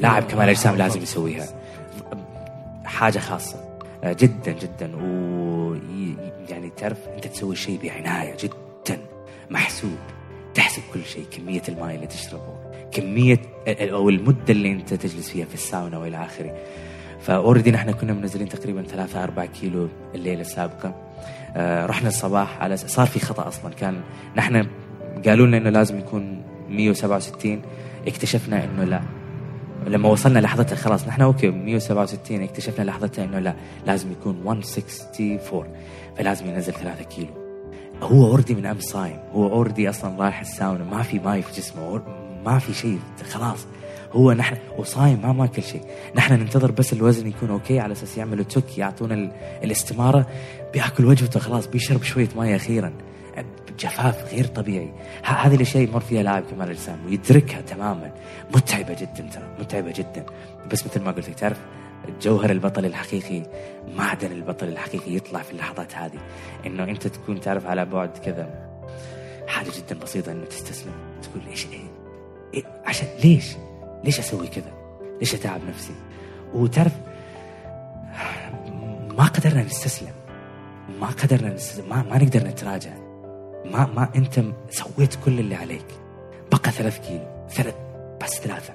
لاعب كمال الاجسام لازم يسويها. حاجة خاصة آه جدا جدا. و يعني تعرف أنت تسوي شيء بعناية جدا محسوب. تحسب كل شيء كمية الماء اللي تشربه كمية أو المدة اللي أنت تجلس فيها في الساونا وإلى آخره. فأوريدي نحن كنا منزلين تقريبا 3 4 كيلو الليلة السابقة. آه رحنا الصباح على صار في خطأ أصلا. كان نحن قالوا لنا إنه لازم يكون 167 اكتشفنا إنه لا. لما وصلنا لحظتها خلاص نحن okay 167 اكتشفنا لحظتها إنه لا لازم يكون 164 فلازم ينزل 3 كيلو. هو already من أمس صايم. هو already أصلا رايح الساونا. ما في ماي في جسمه. ما في شيء. خلاص. هو نحن وصايم ما ماكل شيء. نحن ننتظر بس الوزن يكون okay على أساس يعملوا توك يعطونا ال- الاستمارة. بياكل وجبته خلاص بيشرب شوية ماء أخيرا. جفاف غير طبيعي. هذه الأشياء يمر فيها لاعب كمال الأجسام ويدركها تماما. متعبة جدا ترى متعبة جدا. بس مثل ما قلت لك تعرف جوهر البطل الحقيقي معدن البطل الحقيقي يطلع في اللحظات هذه. إنه أنت تكون تعرف على بعد كذا. حاجة جدا بسيطة إنه تستسلم. تقول إيش إيه, إيه عشان ليش؟ ليش أسوي كذا؟ ليش أتعب نفسي؟ وتعرف ما قدرنا نستسلم. ما قدرنا نستسلم ما, ما نقدر نتراجع. ما ما أنت سويت كل اللي عليك. بقى ثلاث كيلو ثلاث بس ثلاثة.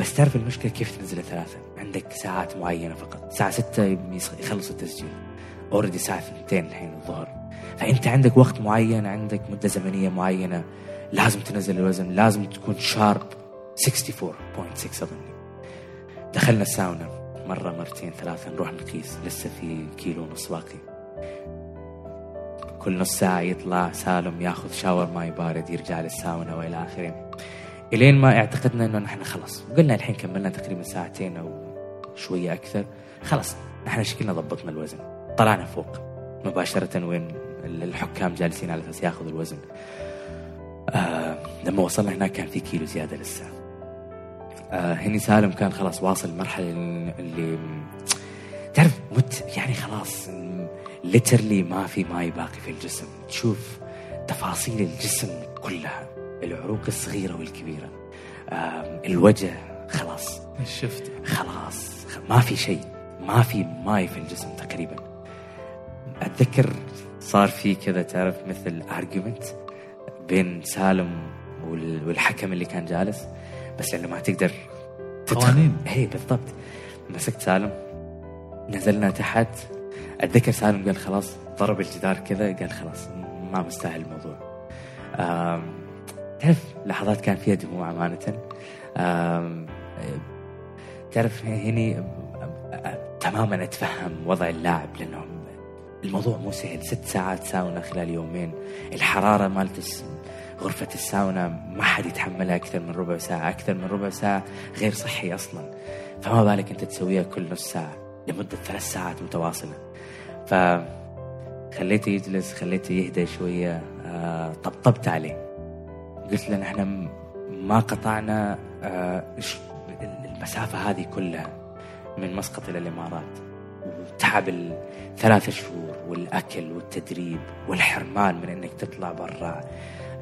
بس تعرف المشكلة كيف تنزل الثلاثة؟ عندك ساعات معينة فقط. ستة يص- يخلص التسجيل. already الساعة ثنتين الحين الظهر. فأنت عندك وقت معين عندك مدة زمنية معينة لازم تنزل الوزن لازم تكون شارب 64.6 اظني دخلنا الساونا مرة مرتين ثلاثة نروح نقيس لسه في كيلو ونص باقي. كل نص ساعة يطلع سالم ياخذ شاور ماي بارد يرجع للساونا وإلى آخره. إلين ما اعتقدنا إنه نحن خلص وقلنا الحين كملنا تقريبا ساعتين أو شوية أكثر خلص نحن شكلنا ضبطنا الوزن. طلعنا فوق. مباشرة وين الحكام جالسين على أساس ياخذوا الوزن. آه لما وصلنا هناك كان في كيلو زيادة لسه هني سالم كان خلاص واصل المرحلة اللي تعرف مت يعني خلاص literally ما في ماي باقي في الجسم. تشوف تفاصيل الجسم كلها العروق الصغيرة والكبيرة. الوجه خلاص. شفت. خلاص. ما في شيء. ما في ماي في الجسم تقريبا. أتذكر صار في كذا تعرف مثل argument بين سالم وال- والحكم اللي كان جالس. بس لأنه ما تقدر قوانين. إيه بالضبط. مسكت سالم نزلنا تحت. أتذكر سالم قال خلاص ضرب الجدار كذا قال خلاص ما مستاهل الموضوع. تعرف لحظات كان فيها دموع أمانة. تعرف هني تماما أتفهم وضع اللاعب لأنه الموضوع مو سهل. ست ساعات ساونا خلال يومين. الحرارة مالت غرفة الساونا ما حد يتحملها أكثر من ربع ساعة أكثر من ربع ساعة غير صحي أصلا. فما بالك أنت تسويها كل نص ساعة لمدة ثلاث ساعات متواصلة. فخليته يجلس خليته يهدى شوية آه طبطبت عليه. قلت له نحن ما قطعنا آه المسافة هذه كلها من مسقط إلى الإمارات. وتعب الثلاثة شهور والأكل والتدريب والحرمان من إنك تطلع برا.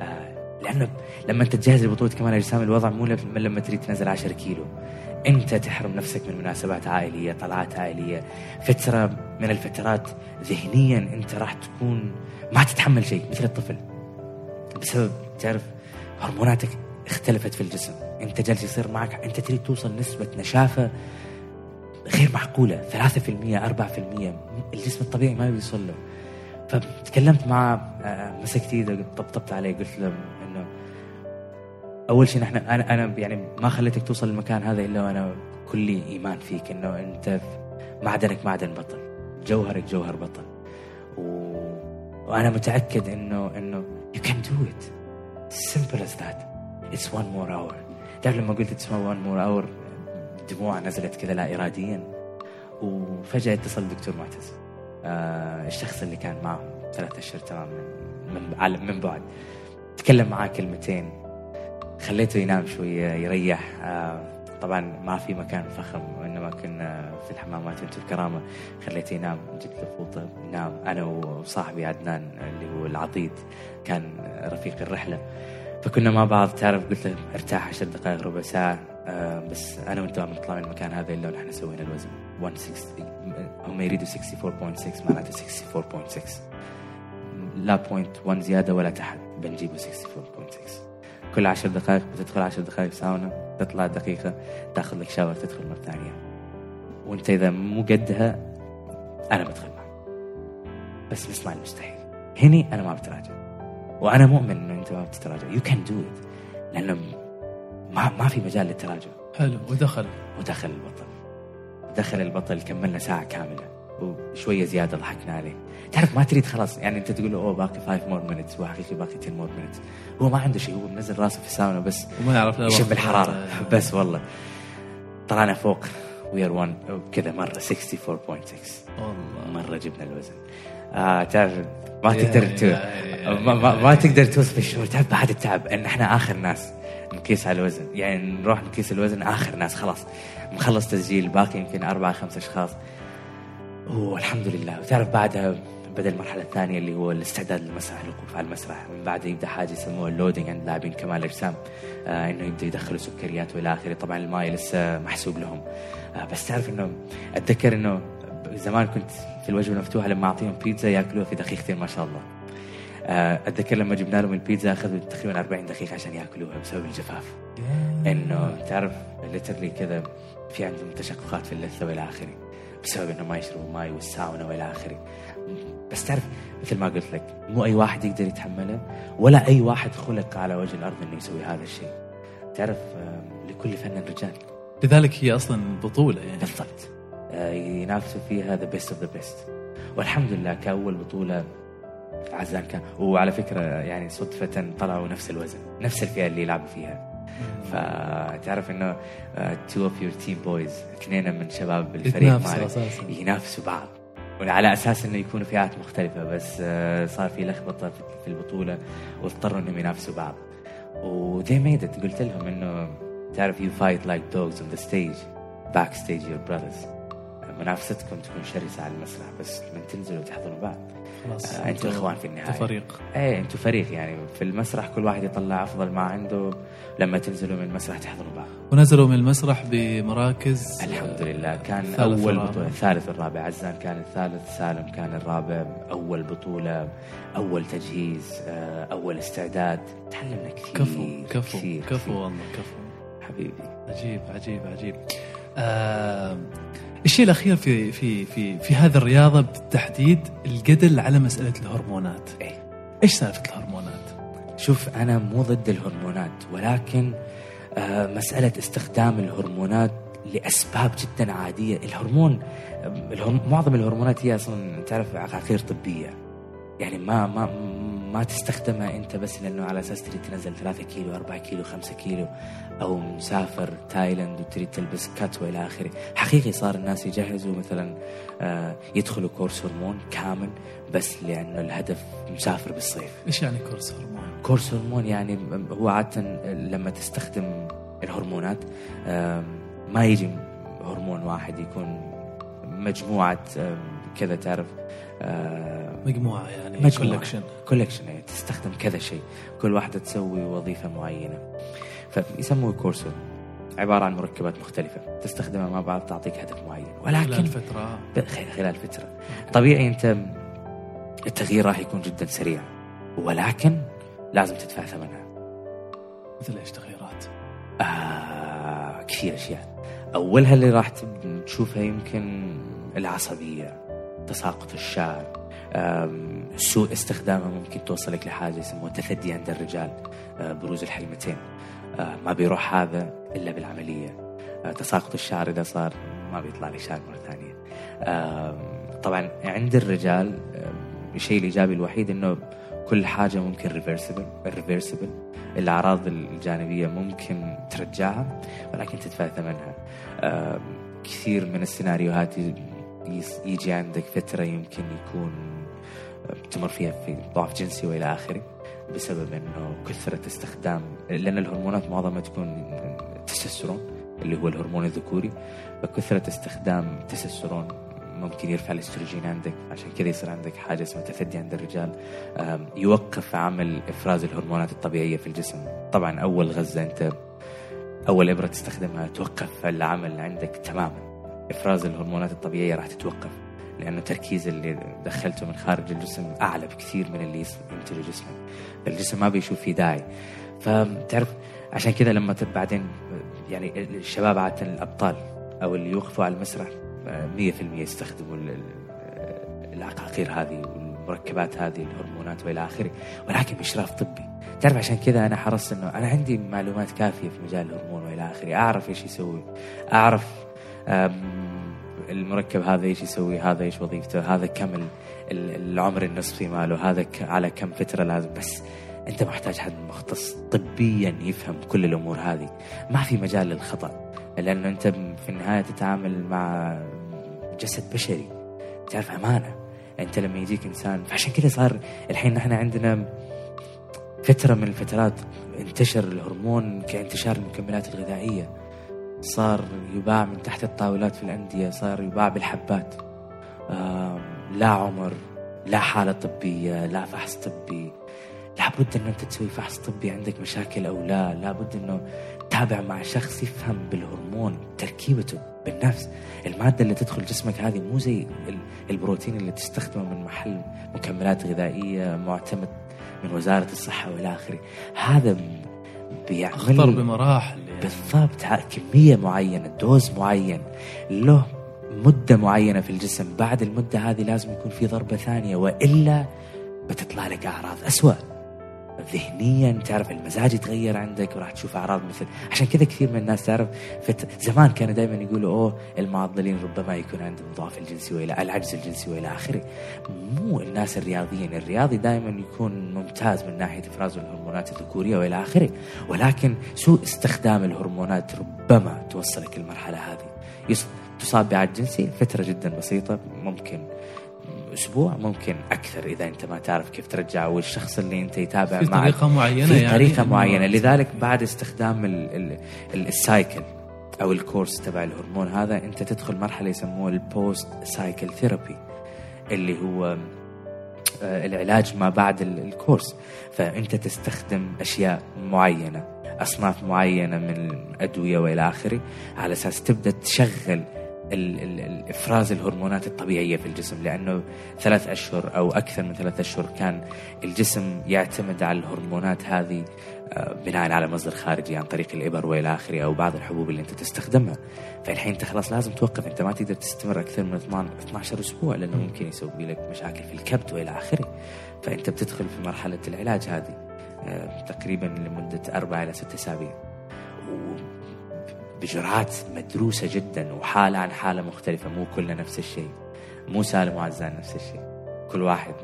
آه لأنه لما أنت تجهز لبطولة كمال الأجسام الوضع مو لما لما تريد تنزل 10 كيلو. أنت تحرم نفسك من مناسبات عائلية طلعات عائلية فترة من الفترات ذهنيا أنت راح تكون ما تتحمل شيء مثل الطفل. بسبب تعرف هرموناتك اختلفت في الجسم. أنت جالس يصير معك أنت تريد توصل نسبة نشافة غير معقولة. 3% 4% الجسم الطبيعي ما بيوصل له. فتكلمت معه آه، مسكت ايده طبطبت عليه قلت له إنه أول شيء نحن أنا أنا يعني ما خليتك توصل للمكان هذا إلا وأنا كلي إيمان فيك إنه أنت معدنك معدن بطل جوهرك جوهر بطل. و... وأنا متأكد إنه إنه you can do it. Simple as that. It's one more hour. تعرف لما قلت it's one more hour دموع نزلت كذا لا اراديا. وفجأة اتصل الدكتور معتز. الشخص اللي كان معه ثلاثة اشهر تمام من من, على- من بعد. تكلم معاه كلمتين. خليته ينام شوية يريح. آه طبعا ما في مكان فخم وإنما كنا في الحمامات وأنتم الكرامة. خليته ينام جبت له فوطة نام. أنا وصاحبي عدنان اللي هو العضيد كان رفيق الرحلة. فكنا مع بعض تعرف؟ قلت له ارتاح عشر دقائق ربع ساعة. آه بس أنا وأنت ما بنطلع من المكان هذا إلا ونحن سوينا الوزن. 160 هم يريدوا 64.6 معناته 64.6 لا بوينت 1 زيادة ولا تحت. بنجيبه 64.6 كل عشر دقائق بتدخل عشر دقائق ساونا تطلع دقيقة تاخذ لك shower تدخل مرة ثانية. وانت إذا مو قدها أنا بدخل معك. بس نسمع المستحيل هني أنا ما بتراجع. وأنا مؤمن إنه أنت ما بتتراجع. you can do it لأنه ما ما في مجال للتراجع. حلو. ودخل. ودخل البطل. دخل البطل كملنا ساعة كاملة. وشوية زيادة ضحكنا عليه. تعرف ما تريد خلاص يعني أنت تقول له أوه باقي 5 more minutes هو حقيقي باقي 10 more minutes هو ما عنده شيء هو منزل راسه في الساونا بس. وما يعرف يشم الحرارة. ولا- بس والله. طلعنا فوق we are 1 كذا مرة 64.6 والله. مرة جبنا الوزن. آه تعرف ما تقدر تو... ما, ما, ما تقدر توصف الشعور تعرف بعد التعب إن إحنا آخر ناس نقيس على الوزن. يعني نروح نقيس الوزن آخر ناس خلاص. مخلص تسجيل باقي يمكن أربعة خمسة أشخاص. والحمد لله وتعرف بعدها بدا المرحلة الثانية اللي هو الاستعداد للمسرح الوقوف على المسرح. من بعد يبدأ حاجة يسموها ال loading عند لاعبين كمال الاجسام آه إنه يبدأ يدخلوا سكريات والى آخره. طبعا الماي لسه محسوب لهم. آه بس تعرف إنه أتذكر إنه زمان كنت في الوجبة المفتوحه لما أعطيهم بيتزا يأكلوها في دقيقتين ما شاء الله. آه، أتذكر لما جبنا لهم البيتزا أخذوا تقريبا 40 دقيقة عشان يأكلوها بسبب الجفاف. إنه تعرف literally كذا في عندهم تشققات في اللثة والى آخره بسبب إنه ما يشربوا ماي والساونا والى آخره. بس تعرف مثل ما قلت لك مو أي واحد يقدر يتحمله ولا أي واحد خلق على وجه الأرض إنه يسوي هذا الشيء. تعرف آه، لكل فن رجال. لذلك هي أصلا بطولة يعني. بالضبط. آه، ينافسوا فيها the best of the best والحمد لله كأول بطولة عزان كان. وعلى فكرة يعني صدفة طلعوا نفس الوزن نفس الفئة اللي يلعبوا فيها. فتعرف إنه two of your team boys اثنين من شباب الفريق أساساً. ينافسوا بعض. وعلى أساس إنه يكونوا فئات مختلفة بس آه، صار في لخبطة في- البطولة واضطروا إنهم ينافسوا بعض. و they made it قلت لهم إنه تعرف you fight like dogs on the stage backstage you're brothers. منافستكم تكون شرسة على المسرح بس لما تنزلوا تحضنوا بعض. خلاص آه، أنتوا إخوان في النهاية. أنتوا فريق إيه أنتوا فريق يعني. في المسرح كل واحد يطلع أفضل ما عنده. لما تنزلوا من المسرح تحضنوا بعض ونزلوا من المسرح بمراكز الحمد لله. كان أول. بطولة الثالث والرابع عزان كان الثالث سالم كان الرابع. أول بطولة أول تجهيز آه، أول استعداد. تعلمنا كثير كفو كفو كثير. كفو. والله كفو. حبيبي. عجيب عجيب عجيب. آه الشيء الأخير في في في في هذه الرياضة بالتحديد الجدل على مسألة الهرمونات. إيه. إيش سالفة الهرمونات؟ شوف أنا مو ضد الهرمونات ولكن آه، مسألة استخدام الهرمونات لأسباب جدا عادية. الهرمون الهرم... معظم الهرمونات هي أصلا تعرف عقاقير طبية. يعني ما ما ما تستخدمها أنت بس لأنه على أساس تريد تنزل 3 كيلو 4 كيلو 5 كيلو أو مسافر تايلاند وتريد تلبس cut والى آخره. حقيقي صار الناس يجهزوا مثلا آه، يدخلوا course هرمون كامل بس لأنه الهدف مسافر بالصيف. إيش يعني course هرمون؟ course هرمون يعني هو عادة لما تستخدم الهرمونات ما يجي هرمون واحد يكون مجموعة كذا تعرف مجموعة يعني مجموعة. collection collection يعني تستخدم كذا شيء. كل واحدة تسوي وظيفة معينة. فيسموه course عبارة عن مركبات مختلفة تستخدمها مع بعض تعطيك هدف معين. ولكن خلال خ- خلال فترة. طبيعي أنت التغيير راح يكون جدا سريع. ولكن لازم تدفع ثمنها. مثل إيش تغييرات؟ آه كثير أشياء. أولها اللي راح تشوفها يمكن العصبية تساقط الشعر سوء استخدامها ممكن توصلك لحاجة يسموها تثدي عند الرجال آه، بروز الحلمتين. آه، ما بيروح هذا إلا بالعملية. آه، تساقط الشعر إذا صار ما بيطلع لي شعر مرة ثانية. طبعا عند الرجال الشيء الإيجابي الوحيد إنه كل حاجة ممكن reversible reversible الأعراض الجانبية ممكن ترجعها ولكن تدفع ثمنها. كثير من السيناريوهات يجي عندك فترة يمكن يكون تمر فيها في ضعف جنسي وإلى آخره بسبب إنه كثرة استخدام لأن الهرمونات معظمها تكون تستوستيرون اللي هو الهرمون الذكوري. فكثرة استخدام تستوستيرون ممكن يرفع الاستروجين عندك عشان كذا يصير عندك حاجة اسمها تثدي عند الرجال. يوقف عمل إفراز الهرمونات الطبيعية في الجسم. طبعا أول غرزة أنت أول إبرة تستخدمها توقف العمل عندك تماما. إفراز الهرمونات الطبيعية راح تتوقف لأنه التركيز اللي دخلته من خارج الجسم أعلى بكثير من اللي ينتجه جسمك. فالجسم ما بيشوف فيه داعي. فتعرف عشان كذا لما بعدين يعني الشباب عادة الأبطال أو اللي يوقفوا على المسرح 100% يستخدموا ال- ال- العقاقير هذه والمركبات هذه الهرمونات وإلى آخره. ولكن بإشراف طبي. تعرف عشان كذا أنا حرصت إنه أنا عندي معلومات كافية في مجال الهرمون وإلى آخره. أعرف إيش يسوي. أعرف المركب هذا إيش يسوي هذا إيش وظيفته هذا كم ال- ال- العمر النصفي ماله هذا على كم فترة لازم. بس أنت محتاج حد مختص طبيا يفهم كل الأمور هذه. ما في مجال للخطأ. لأنه أنت في النهاية تتعامل مع جسد بشري تعرف أمانة؟ أنت لما يجيك إنسان فعشان كذا صار الحين نحن عندنا فترة من الفترات انتشر الهرمون كانتشار المكملات الغذائية. صار يباع من تحت الطاولات في الأندية صار يباع بالحبات. لا عمر لا حالة طبية لا فحص طبي. لابد انه أنت تسوي فحص طبي عندك مشاكل أو لا. لابد إنه تتابع مع شخص يفهم بالهرمون تركيبته بالنفس. المادة اللي تدخل جسمك هذه مو زي ال- البروتين اللي تستخدمه من محل مكملات غذائية معتمد من وزارة الصحة والى آخره. هذا بيعمل أخطر بمراحل يعني. بالضبط. كمية معينة دوز معين له مدة معينة في الجسم. بعد المدة هذه لازم يكون في ضربة ثانية وإلا بتطلع لك أعراض أسوأ. ذهنيا تعرف المزاج يتغير عندك وراح تشوف أعراض مثل عشان كذا كثير من الناس تعرف فت... زمان كانوا دائما يقولوا أوه المعضلين ربما يكون عندهم ضعف الجنسي والى العجز الجنسي وإلى آخره مو الناس الرياضيين الرياضي دائما يكون ممتاز من ناحية إفراز الهرمونات الذكورية وإلى آخره ولكن سوء استخدام الهرمونات ربما توصلك المرحله هذه. تصاب بعجز جنسي فترة جدا بسيطة ممكن أسبوع ممكن أكثر إذا أنت ما تعرف كيف ترجع والشخص اللي أنت يتابع في معك. طريقة معينة في يعني؟ طريقة إنه- معينة. لذلك بعد استخدام ال ال ال ال cycle أو ال course تبع الهرمون هذا أنت تدخل مرحلة يسموها ال post cycle therapy اللي هو آه، العلاج ما بعد ال- الكورس فأنت تستخدم أشياء معينة أصناف معينة من الأدوية وإلى آخره على أساس تبدأ تشغل إفراز الهرمونات الطبيعية في الجسم لأنه ثلاث أشهر أو أكثر من ثلاث أشهر كان الجسم يعتمد على الهرمونات هذه آه، بناء على مصدر خارجي عن طريق الإبر وإلى آخره أو بعض الحبوب اللي أنت تستخدمها. فالحين أنت خلاص لازم توقف أنت ما تقدر تستمر أكثر من 12 أسبوع لأنه ممكن يسبب لك مشاكل في الكبد وإلى آخره. فأنت بتدخل في مرحلة العلاج هذه آه، تقريبا لمدة أربع إلى ست أسابيع. بجرعات مدروسة جدا وحالة عن حالة مختلفة مو كلنا نفس الشيء. مو سالم وعزان نفس الشيء. كل واحد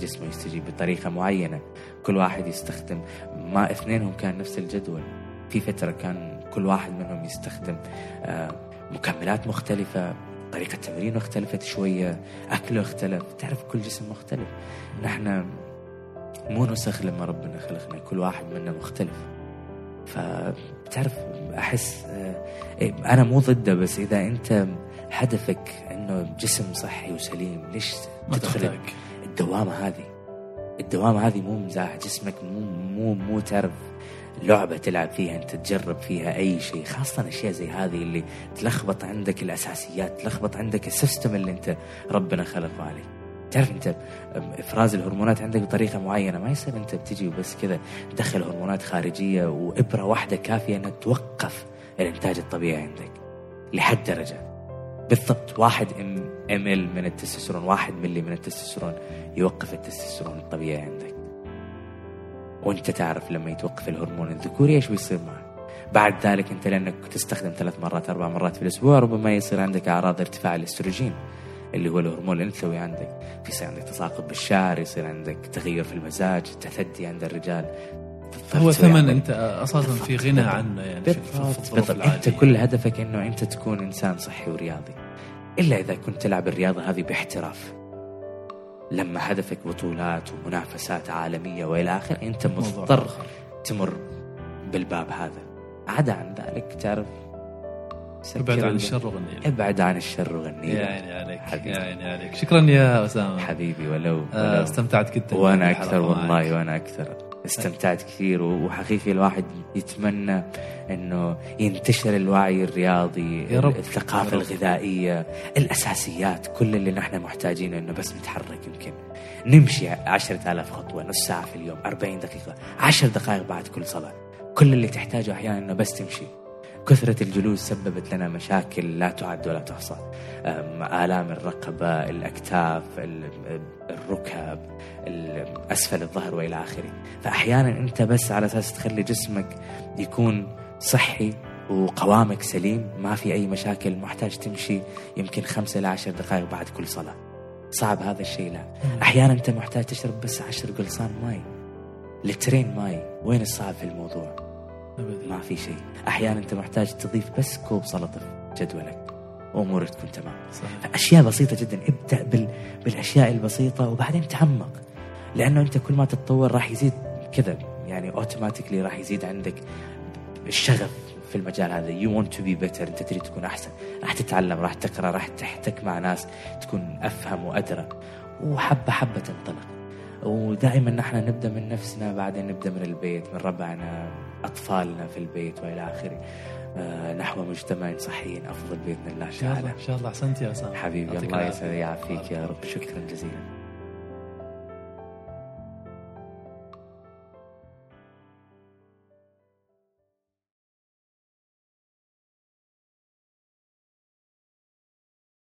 جسمه يستجيب بطريقة معينة. كل واحد يستخدم ما اثنينهم كان نفس الجدول. في فترة كان كل واحد منهم يستخدم آه، مكملات مختلفة طريقة تمرين اختلفت شوية أكله اختلف. تعرف كل جسم مختلف. نحن مو نسخ لما ربنا خلقنا كل واحد منا مختلف. فبتعرف أحس آه، إيه، أنا مو ضده بس إذا أنت هدفك إنه جسم صحي وسليم ليش تدخل الدوامة هذه؟ الدوامة هذه مو مزاح جسمك مو مو مو تعرف لعبة تلعب فيها أنت تجرب فيها أي شيء خاصة أشياء زي هذه اللي تلخبط عندك الأساسيات تلخبط عندك السيستم اللي أنت ربنا خلقه عليك تعرف انت افراز الهرمونات عندك بطريقة معينة ما يصير انت بتجي وبس كذا تدخل هرمونات خارجية وإبرة واحدة كافية انها توقف الإنتاج الطبيعي عندك لحد درجة. بالضبط واحد ام ال من التستوستيرون واحد ملي من التستوستيرون يوقف التستوستيرون الطبيعي عندك. وانت تعرف لما يتوقف الهرمون الذكوري إيش بيصير معك. بعد ذلك أنت لأنك تستخدم ثلاث مرات أربع مرات في الأسبوع ربما يصير عندك أعراض ارتفاع الأستروجين. اللي هو الهرمون الانثوي عندك. يصير عندك تساقط بالشعر يصير عندك تغير في المزاج تثدي عند الرجال. هو ثمن أنت أساسا في غنى عنه يعني بالضبط أنت كل هدفك إنه أنت تكون إنسان صحي ورياضي. إلا إذا كنت تلعب الرياضة هذه باحتراف. لما هدفك بطولات ومنافسات عالمية وإلى اخره أنت مضطر تمر بالباب هذا. عدا عن ذلك تعرف أبعد عن الشر وغني أبعد عن الشر وغني يا عيني عليك حبيبي. يا عيني عليك. شكرا يا أسامة. حبيبي ولو, ولو. آه استمتعت جدا وأنا أكثر والله وأنا أكثر. استمتعت كثير وحقيقي الواحد يتمنى إنه ينتشر الوعي الرياضي يا رب. الثقافة يا رب. الغذائية الأساسيات كل اللي نحن محتاجينه إنه بس نتحرك يمكن. نمشي عشرة آلاف خطوة نص ساعة في اليوم 40 دقيقة عشر دقائق بعد كل صلاة. كل اللي تحتاجه أحيانا أنه بس تمشي. كثرة الجلوس سببت لنا مشاكل لا تعد ولا تحصى. آلام الرقبة الأكتاف ال- الركب ال- أسفل الظهر وإلى آخره. فأحيانا أنت بس على أساس تخلي جسمك يكون صحي وقوامك سليم ما في أي مشاكل محتاج تمشي يمكن خمسة إلى عشر دقائق بعد كل صلاة. صعب هذا الشيء لا. أحيانا أنت محتاج تشرب بس عشر قلاصات ماي. لترين ماي. وين الصعب في الموضوع؟ أبداً. ما في شيء. أحيانا أنت محتاج تضيف بس كوب سلطة في جدولك. وامورك تكون تمام. صحيح. أشياء بسيطة جدا. ابدأ بال... بالأشياء البسيطة وبعدين تعمق. لأنه أنت كل ما تتطور راح يزيد كذا. يعني automatically راح يزيد عندك الشغف في المجال هذا. you want to be better أنت تريد تكون أحسن. راح تتعلم. راح تقرأ. راح تحتك مع ناس. تكون أفهم وأدرى. وحبة حبة تنطلق. ودائما نحن نبدأ من نفسنا. بعدين نبدأ من البيت من ربعنا أطفالنا في البيت وإلى آخره. آه، نحو مجتمع صحي أفضل بإذن الله إن شاء الله تعالى. إن شاء الله. أحسنت يا أسامة. حبيبي الله. يسعدك. يعافيك يا رب. شكرا جزيلا.